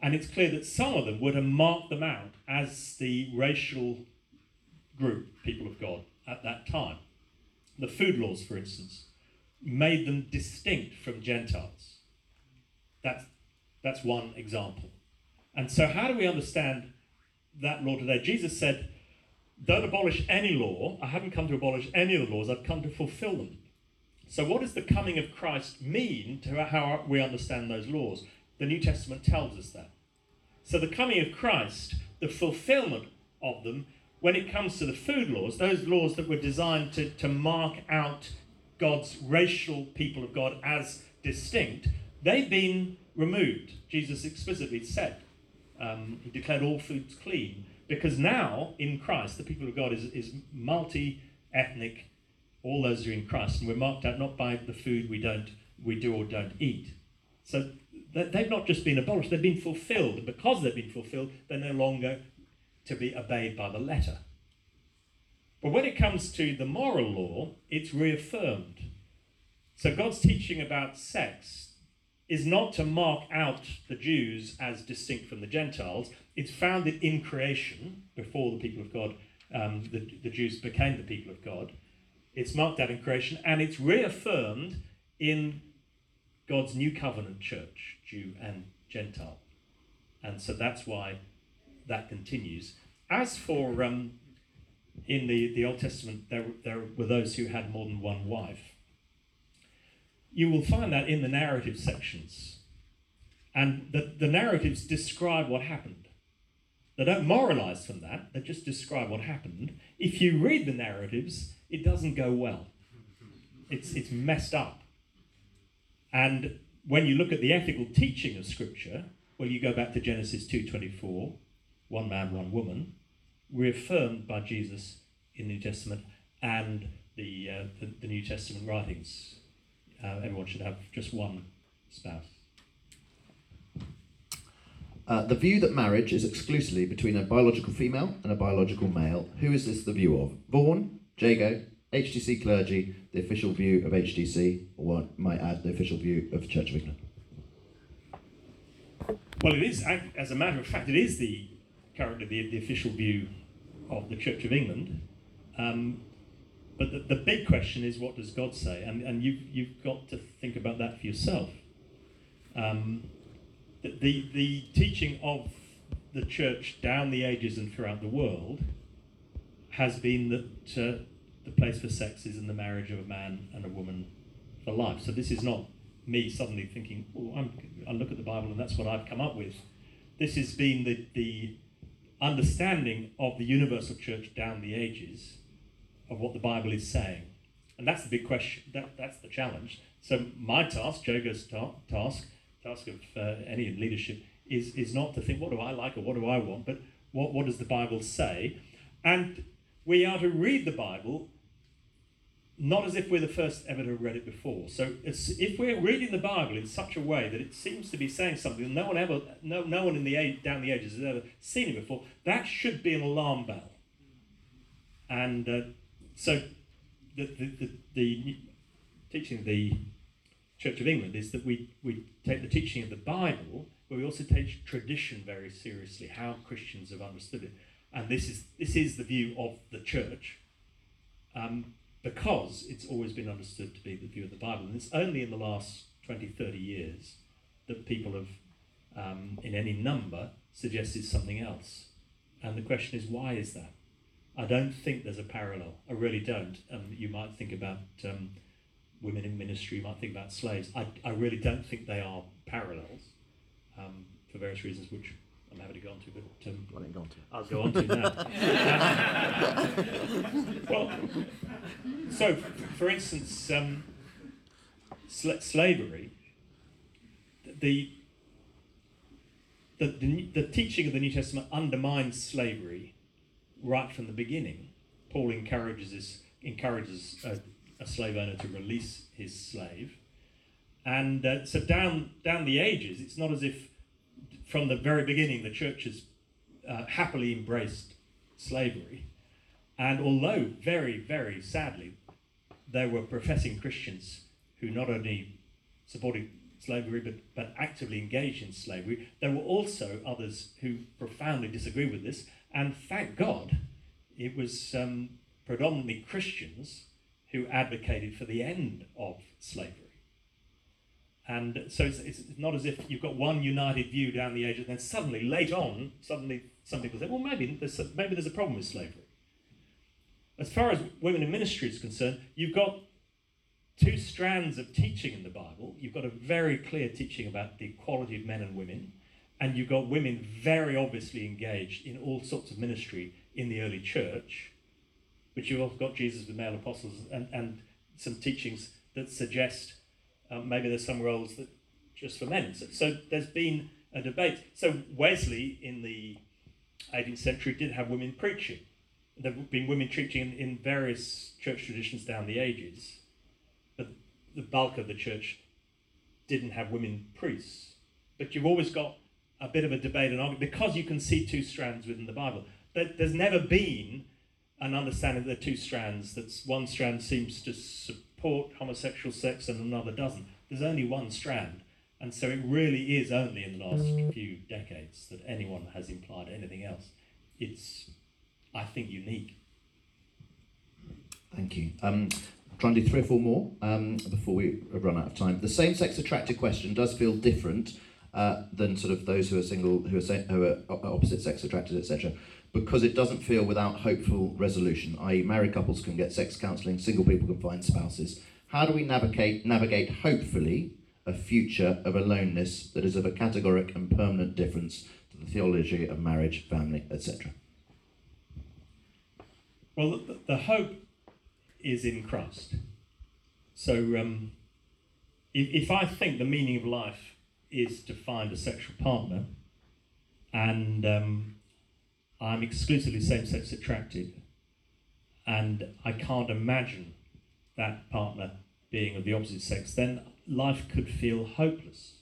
And it's clear that some of them would have marked them out as the racial group, people of God, at that time. The food laws, for instance, made them distinct from Gentiles. That's, that's one example. And so, how do we understand that law today? Jesus said, Don't abolish any law. I haven't come to abolish any of the laws, I've come to fulfill them. So, what does the coming of Christ mean to how we understand those laws? The New Testament tells us that. So, the coming of Christ, the fulfillment of them, when it comes to the food laws, those laws that were designed to, to mark out God's racial people of God as distinct, they've been removed. Jesus explicitly said, um, He declared all foods clean. Because now, in Christ, the people of God is, is multi ethnic, all those who are in Christ, and we're marked out not by the food we don't we do or don't eat. So they've not just been abolished, they've been fulfilled. And because they've been fulfilled, they're no longer to be obeyed by the letter. But when it comes to the moral law, it's reaffirmed. So God's teaching about sex is not to mark out the Jews as distinct from the Gentiles. It's founded in creation before the people of God, um, the, the Jews became the people of God. It's marked out in creation and it's reaffirmed in God's new covenant church, Jew and Gentile. And so that's why that continues. As for um, in the, the Old Testament, there, there were those who had more than one wife. You will find that in the narrative sections. And the, the narratives describe what happened. They don't moralize from that, they just describe what happened. If you read the narratives, it doesn't go well. It's, it's messed up. And when you look at the ethical teaching of Scripture, well, you go back to Genesis 2.24, one man, one woman, reaffirmed by Jesus in the New Testament and the, uh, the, the, New Testament writings. Uh, everyone should have just one spouse. Uh, the view that marriage is exclusively between a biological female and a biological male. Who is this the view of? Vaughan, Jago, HTC clergy, the official view of HTC, or what might add, the official view of the Church of England? Well, it is, as a matter of fact, it is the currently the, the official view of the Church of England. Um, but the, the big question is, what does God say? And, and you've, you've got to think about that for yourself. Um, the, the, the teaching of the church down the ages and throughout the world has been that uh, the place for sex is in the marriage of a man and a woman for life. So this is not me suddenly thinking, oh, I'm, I look at the Bible and that's what I've come up with. This has been the, the understanding of the universal church down the ages of what the Bible is saying. And that's the big question. That, that's the challenge. So my task, Jago's ta- task, task of uh, any leadership, is, is not to think, what do I like or what do I want, but what, what does the Bible say? And we are to read the Bible not as if we're the first ever to have read it before. So if we're reading the Bible in such a way that it seems to be saying something no one ever, no, no one in the age, down the ages has ever seen it before, that should be an alarm bell. And uh, so the, the, the, teaching of the Church of England is that we, we take the teaching of the Bible, but we also take tradition very seriously, how Christians have understood it. And this is, this is the view of the church. Um, because it's always been understood to be the view of the Bible. And it's only in the last 20, 30 years that people have, um, in any number, suggested something else. And the question is, why is that? I don't think there's a parallel. I really don't. Um, you might think about um, women in ministry, you might think about slaves. I, I really don't think they are parallels um, for various reasons, which I'm happy to go on to, but um, Well, go on to. I'll go on to now. well, so for instance, um, sl- slavery, the, the, the, the teaching of the New Testament undermines slavery right from the beginning. Paul encourages, this, encourages a, a slave owner to release his slave. And uh, so down down the ages, it's not as if from the very beginning the church has uh, happily embraced slavery. And although very very sadly, there were professing Christians who not only supported slavery but, but actively engaged in slavery, there were also others who profoundly disagree with this. And thank God, it was um, predominantly Christians who advocated for the end of slavery. And so it's, it's not as if you've got one united view down the ages, and then suddenly, late on, suddenly some people say, well, maybe there's a, maybe there's a problem with slavery. As far as women in ministry is concerned, you've got two strands of teaching in the Bible. You've got a very clear teaching about the equality of men and women, and you've got women very obviously engaged in all sorts of ministry in the early church. But you've also got Jesus with male apostles and, and some teachings that suggest um, maybe there's some roles that just for men. So, so there's been a debate. So Wesley in the 18th century did have women preaching. There have been women preaching in, in various church traditions down the ages, but the bulk of the church didn't have women priests. But you've always got a bit of a debate and argument because you can see two strands within the Bible. But there's never been an understanding that there are two strands. That one strand seems to support homosexual sex and another doesn't. There's only one strand. And so it really is only in the last few decades that anyone has implied anything else. It's, I think, unique. Thank you. Um, try and do three or four more um, before we run out of time. The same-sex attracted question does feel different uh, than sort of those who are single, who are, who are opposite sex attracted, etc because it doesn't feel without hopeful resolution, i.e., married couples can get sex counselling, single people can find spouses. How do we navigate, navigate hopefully, a future of aloneness that is of a categoric and permanent difference to the theology of marriage, family, etc.? Well, the, hope is in Christ. So, um, if I think the meaning of life is to find a sexual partner, and um, I'm exclusively same sex attracted, and I can't imagine that partner being of the opposite sex, then life could feel hopeless.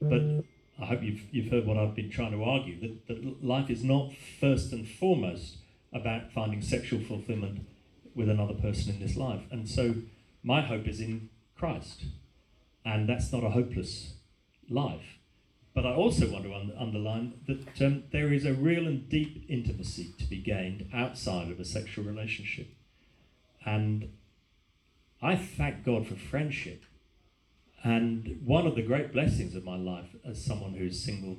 But I hope you've, you've heard what I've been trying to argue that, that life is not first and foremost about finding sexual fulfillment with another person in this life. And so my hope is in Christ. And that's not a hopeless life. But I also want to un- underline that um, there is a real and deep intimacy to be gained outside of a sexual relationship. And I thank God for friendship. And one of the great blessings of my life as someone who's single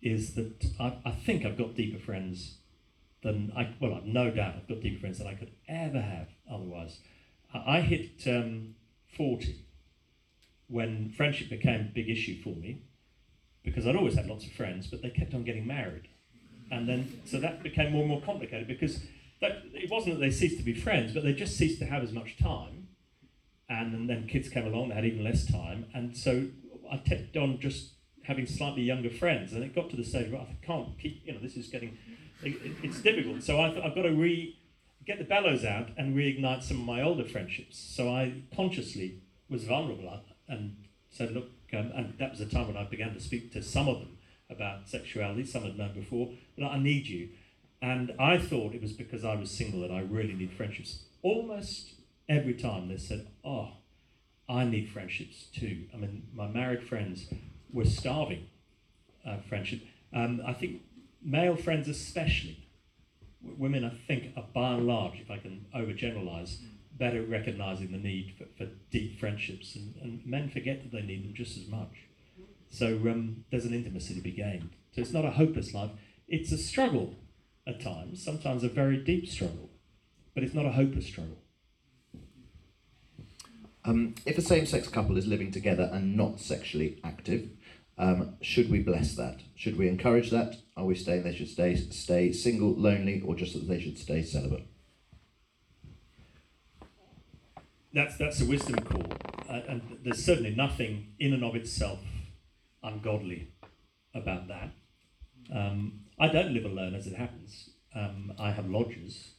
is that I, I think I've got deeper friends than I, well, I've no doubt I've got deeper friends than I could ever have otherwise. I, I hit um, 40 when friendship became a big issue for me because I'd always had lots of friends, but they kept on getting married. And then, so that became more and more complicated because that, it wasn't that they ceased to be friends, but they just ceased to have as much time. And, then kids came along, they had even less time. And so I kept on just having slightly younger friends. And it got to the stage where I can't keep, you know, this is getting, it, it's difficult. So I've, I've got to re, get the bellows out and reignite some of my older friendships. So I consciously was vulnerable and said, look, um, and that was a time when I began to speak to some of them about sexuality. Some had known before, but I need you. And I thought it was because I was single that I really need friendships. Almost every time they said, Oh, I need friendships too. I mean, my married friends were starving uh, friendship. Um, I think male friends, especially, women, I think, are by and large, if I can overgeneralize, better at recognizing the need for, for deep friendships, and, and, men forget that they need them just as much. So um, there's an intimacy to be gained. So it's not a hopeless life, it's a struggle at times, sometimes a very deep struggle, but it's not a hopeless struggle. Um, if a same sex couple is living together and not sexually active, um, should we bless that? Should we encourage that? Are we saying they should stay stay single, lonely, or just that they should stay celibate? That's that's a wisdom call, uh, and there's certainly nothing in and of itself ungodly about that. Um, I don't live alone, as it happens. Um, I have lodgers,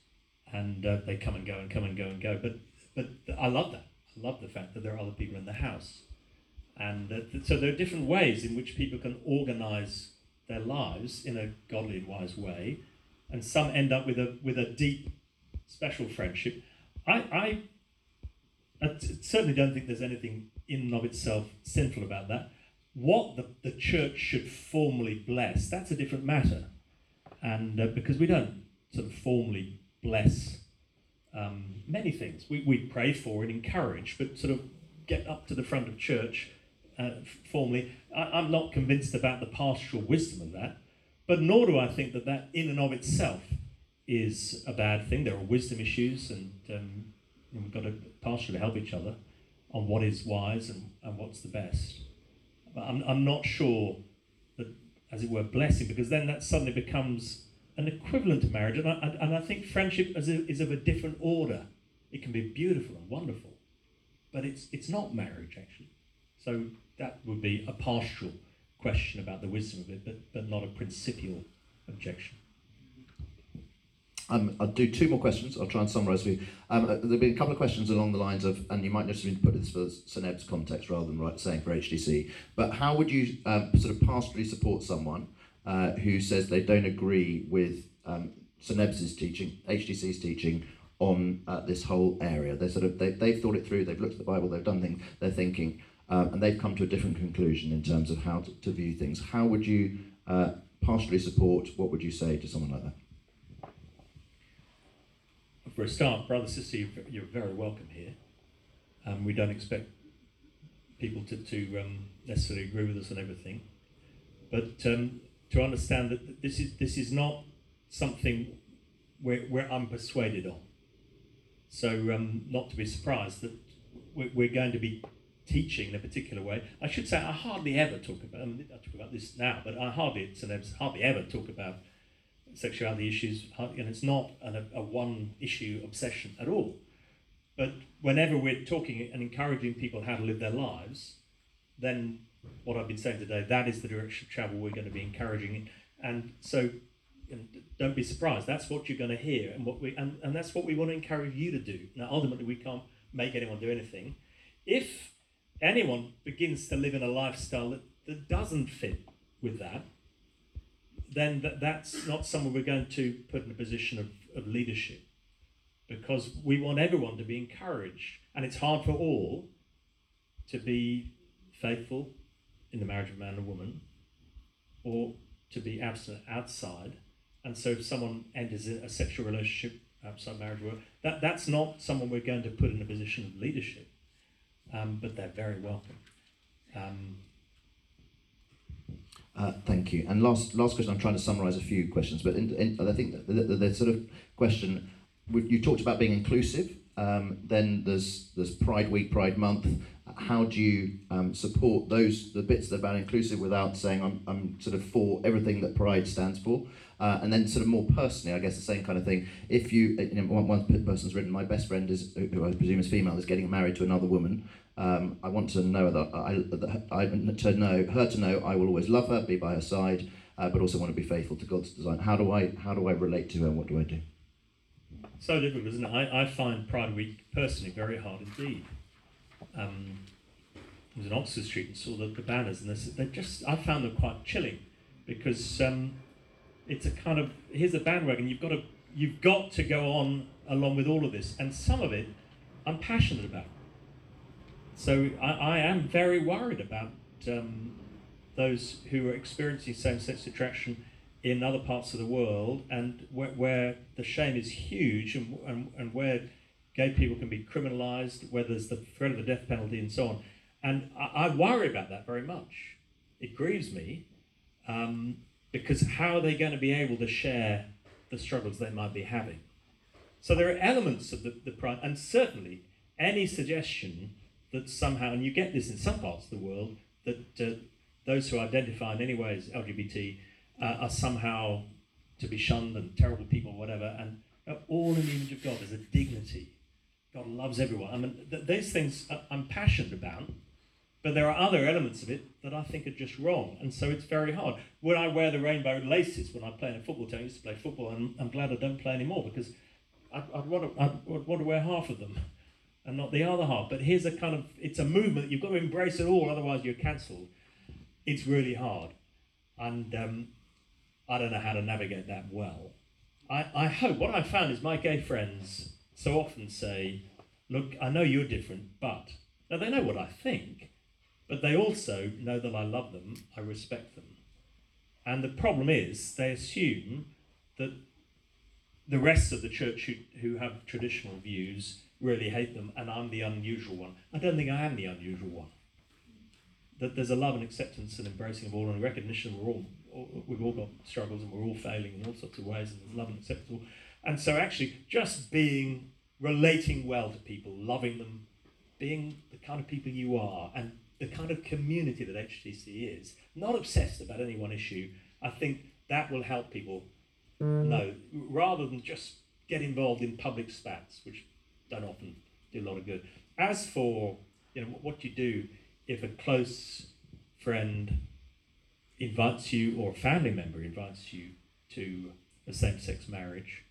and uh, they come and go and come and go and go. But but I love that. I love the fact that there are other people in the house. And so there are different ways in which people can organize their lives in a godly and wise way. And some end up with a, with a deep, special friendship. I, I, Certainly don't think there's anything in and of itself sinful about that. What the, the church should formally bless, that's a different matter. And uh, because we don't sort of formally bless um, many things. We, we pray for and encourage, but sort of get up to the front of church uh, formally. I, I'm not convinced about the pastoral wisdom of that, but nor do I think that that in and of itself is a bad thing. There are wisdom issues, and, um, and we've got to partially help each other on what is wise and, and what's the best. But I'm, I'm not sure that, as it were, blessing, because then that suddenly becomes an equivalent to marriage. And I, and I think friendship is, a, is of a different order. It can be beautiful and wonderful, but it's, it's not marriage, actually. So that would be a pastoral question about the wisdom of it, but, but not a principial objection. Um, I'll do two more questions. I'll try and summarise for you. Um, uh, there'll be a couple of questions along the lines of, and you might just need to put this for St Ebbe's context rather than right, saying for HTC. But how would you um, sort of pastorally support someone uh, who says they don't agree with um, St Ebbe's teaching, HTC's teaching on uh, this whole area? They sort of they, they've thought it through. They've looked at the Bible. They've done things. They're thinking, um, and they've come to a different conclusion in terms of how to, to view things. How would you uh, pastorally support? What would you say to someone like that? For a start, brother, sister, you're very welcome here. Um, we don't expect people to, to um, necessarily agree with us on everything, but um, to understand that this is this is not something where, where I'm persuaded on. So um, not to be surprised that we're, we're going to be teaching in a particular way. I should say I hardly ever talk about. I, mean, I talk about this now, but I hardly hardly ever talk about sexuality issues, and it's not an, a one issue obsession at all. But whenever we're talking and encouraging people how to live their lives, then what I've been saying today, that is the direction of travel we're going to be encouraging. And so don't be surprised, that's what you're going to hear, and, what we, and, and that's what we want to encourage you to do. Now, ultimately, we can't make anyone do anything. If anyone begins to live in a lifestyle that, that doesn't fit with that, then that, that's not someone we're going to put in a position of, of leadership because we want everyone to be encouraged. And it's hard for all to be faithful in the marriage of man and woman or to be abstinent outside. And so if someone enters a sexual relationship outside marriage, that, that's not someone we're going to put in a position of leadership. Um, but they're very welcome. Um, uh, thank you. And last last question. I'm trying to summarise a few questions, but in, in, I think the, the, the, sort of question you talked about being inclusive. Um, then there's there's Pride Week, Pride Month. How do you um, support those the bits that are about inclusive without saying I'm, I'm sort of for everything that Pride stands for? Uh, and then sort of more personally, I guess the same kind of thing. If you, you know, one, one person's written, my best friend is who I presume is female is getting married to another woman. Um, I want to know that I, that I to know her to know I will always love her, be by her side, uh, but also want to be faithful to God's design. How do I how do I relate to her? and What do I do? So difficult, isn't it? I, I find Pride Week personally very hard indeed. Um, was in Oxford Street and saw the, the banners, and they just I found them quite chilling because um, it's a kind of here's a bandwagon. You've got to you've got to go on along with all of this, and some of it I'm passionate about. So I, I am very worried about um, those who are experiencing same-sex attraction in other parts of the world and where, where the shame is huge and, and, and where gay people can be criminalized, where there's the threat of the death penalty and so on. And I, I worry about that very much. It grieves me um, because how are they going to be able to share the struggles they might be having? So there are elements of the, the pride, and certainly any suggestion that somehow, and you get this in some parts of the world, that uh, those who identify in any way as LGBT uh, are somehow to be shunned and terrible people, whatever, and uh, all in the image of God. There's a dignity. God loves everyone. I mean, th- these things I'm passionate about, but there are other elements of it that I think are just wrong, and so it's very hard. Would I wear the rainbow laces when I play in a football team? I used to play football, and I'm glad I don't play anymore because I'd, I'd want to I'd, want to wear half of them and not the other half. But here's a kind of it's a movement. You've got to embrace it all, otherwise you're cancelled. It's really hard, and um, I don't know how to navigate that well. I, I hope what I've found is my gay friends so often say, "Look, I know you're different, but." Now they know what I think, but they also know that I love them, I respect them. And the problem is, they assume that the rest of the church who, who have traditional views really hate them, and I'm the unusual one. I don't think I am the unusual one. That there's a love and acceptance and embracing of all, and recognition we're all, we've all got struggles and we're all failing in all sorts of ways, and there's love and acceptance. And so, actually, just being relating well to people, loving them, being the kind of people you are, and the kind of community that HTC is, not obsessed about any one issue, I think that will help people know, rather than just get involved in public spats, which don't often do a lot of good. As for you know what you do if a close friend invites you or a family member invites you to a same-sex marriage,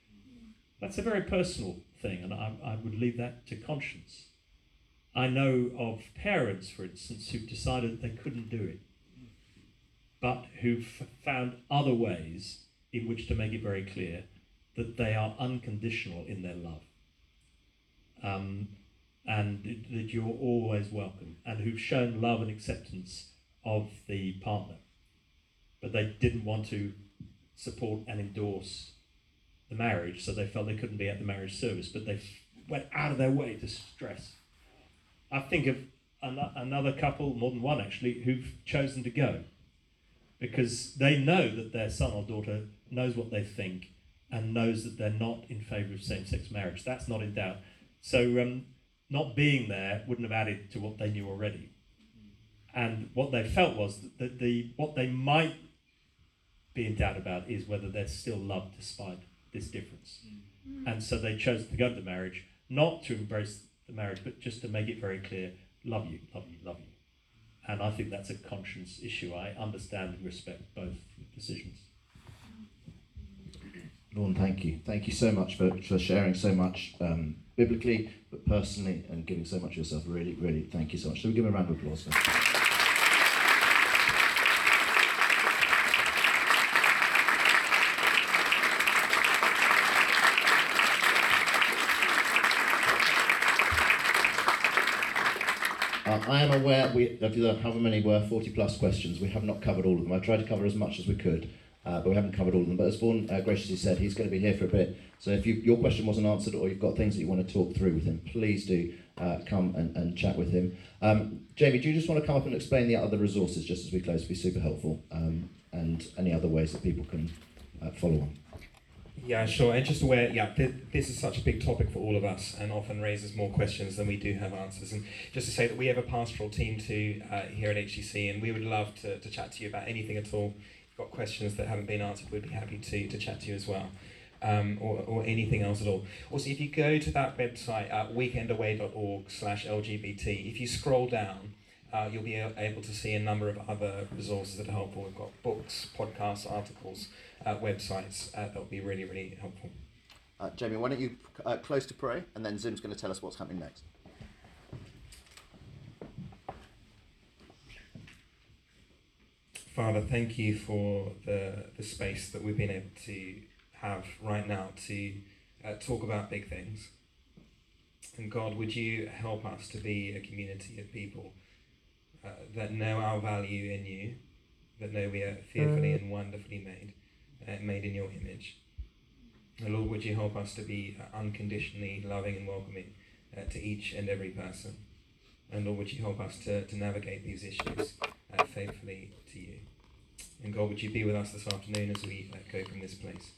that's a very personal thing, and I, I would leave that to conscience. I know of parents, for instance, who've decided they couldn't do it, but who've found other ways in which to make it very clear that they are unconditional in their love. Um, and that you're always welcome, and who've shown love and acceptance of the partner, but they didn't want to support and endorse the marriage, so they felt they couldn't be at the marriage service, but they went out of their way to stress I think of an- another couple, more than one actually, who've chosen to go because they know that their son or daughter knows what they think and knows that they're not in favour of same-sex marriage. That's not in doubt. So um, not being there wouldn't have added to what they knew already. And what they felt was that the what they might be in doubt about is whether they're still loved despite this difference. And so they chose to go to the marriage, not to embrace the marriage, but just to make it very clear love you, love you, love you. And I think that's a conscience issue. I understand and respect both decisions. Vaughan, thank you. Thank you so much for, for sharing so much um, biblically, but personally, and giving so much of yourself. Really, really, thank you so much. Shall we give a round of applause? I am aware we, of the, however many were 40 plus questions. We have not covered all of them. I tried to cover as much as we could, uh, but we haven't covered all of them. But as Vaughan uh, graciously said, he's going to be here for a bit. So if you, your question wasn't answered or you've got things that you want to talk through with him, please do uh, come and, and chat with him. Um, Jamie, do you just want to come up and explain the other resources just as we close? It'd be super helpful. Um, and any other ways that people can uh, follow on. Yeah, sure. And just aware, yeah, th- this is such a big topic for all of us and often raises more questions than we do have answers. And just to say that we have a pastoral team too uh, here at HTC, and we would love to, to chat to you about anything at all. If you've got questions that haven't been answered, we'd be happy to, to chat to you as well. Um, or, or anything else at all. Also, if you go to that website at weekendaway.org slash LGBT, if you scroll down, uh, you'll be able to see a number of other resources that are helpful. We've got books, podcasts, articles, uh, websites uh, that will be really, really helpful. Uh, Jamie, why don't you uh, close to pray, and then Zim's going to tell us what's happening next. Father, thank you for the, the space that we've been able to have right now to uh, talk about big things. And God, would you help us to be a community of people uh, that know our value in you, that know we are fearfully and wonderfully made, uh, made in your image. And Lord, would you help us to be uh, unconditionally loving and welcoming uh, to each and every person? And Lord, would you help us to, to navigate these issues uh, faithfully to you? And God, would you be with us this afternoon as we uh, go from this place?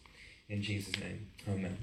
In Jesus' name, amen.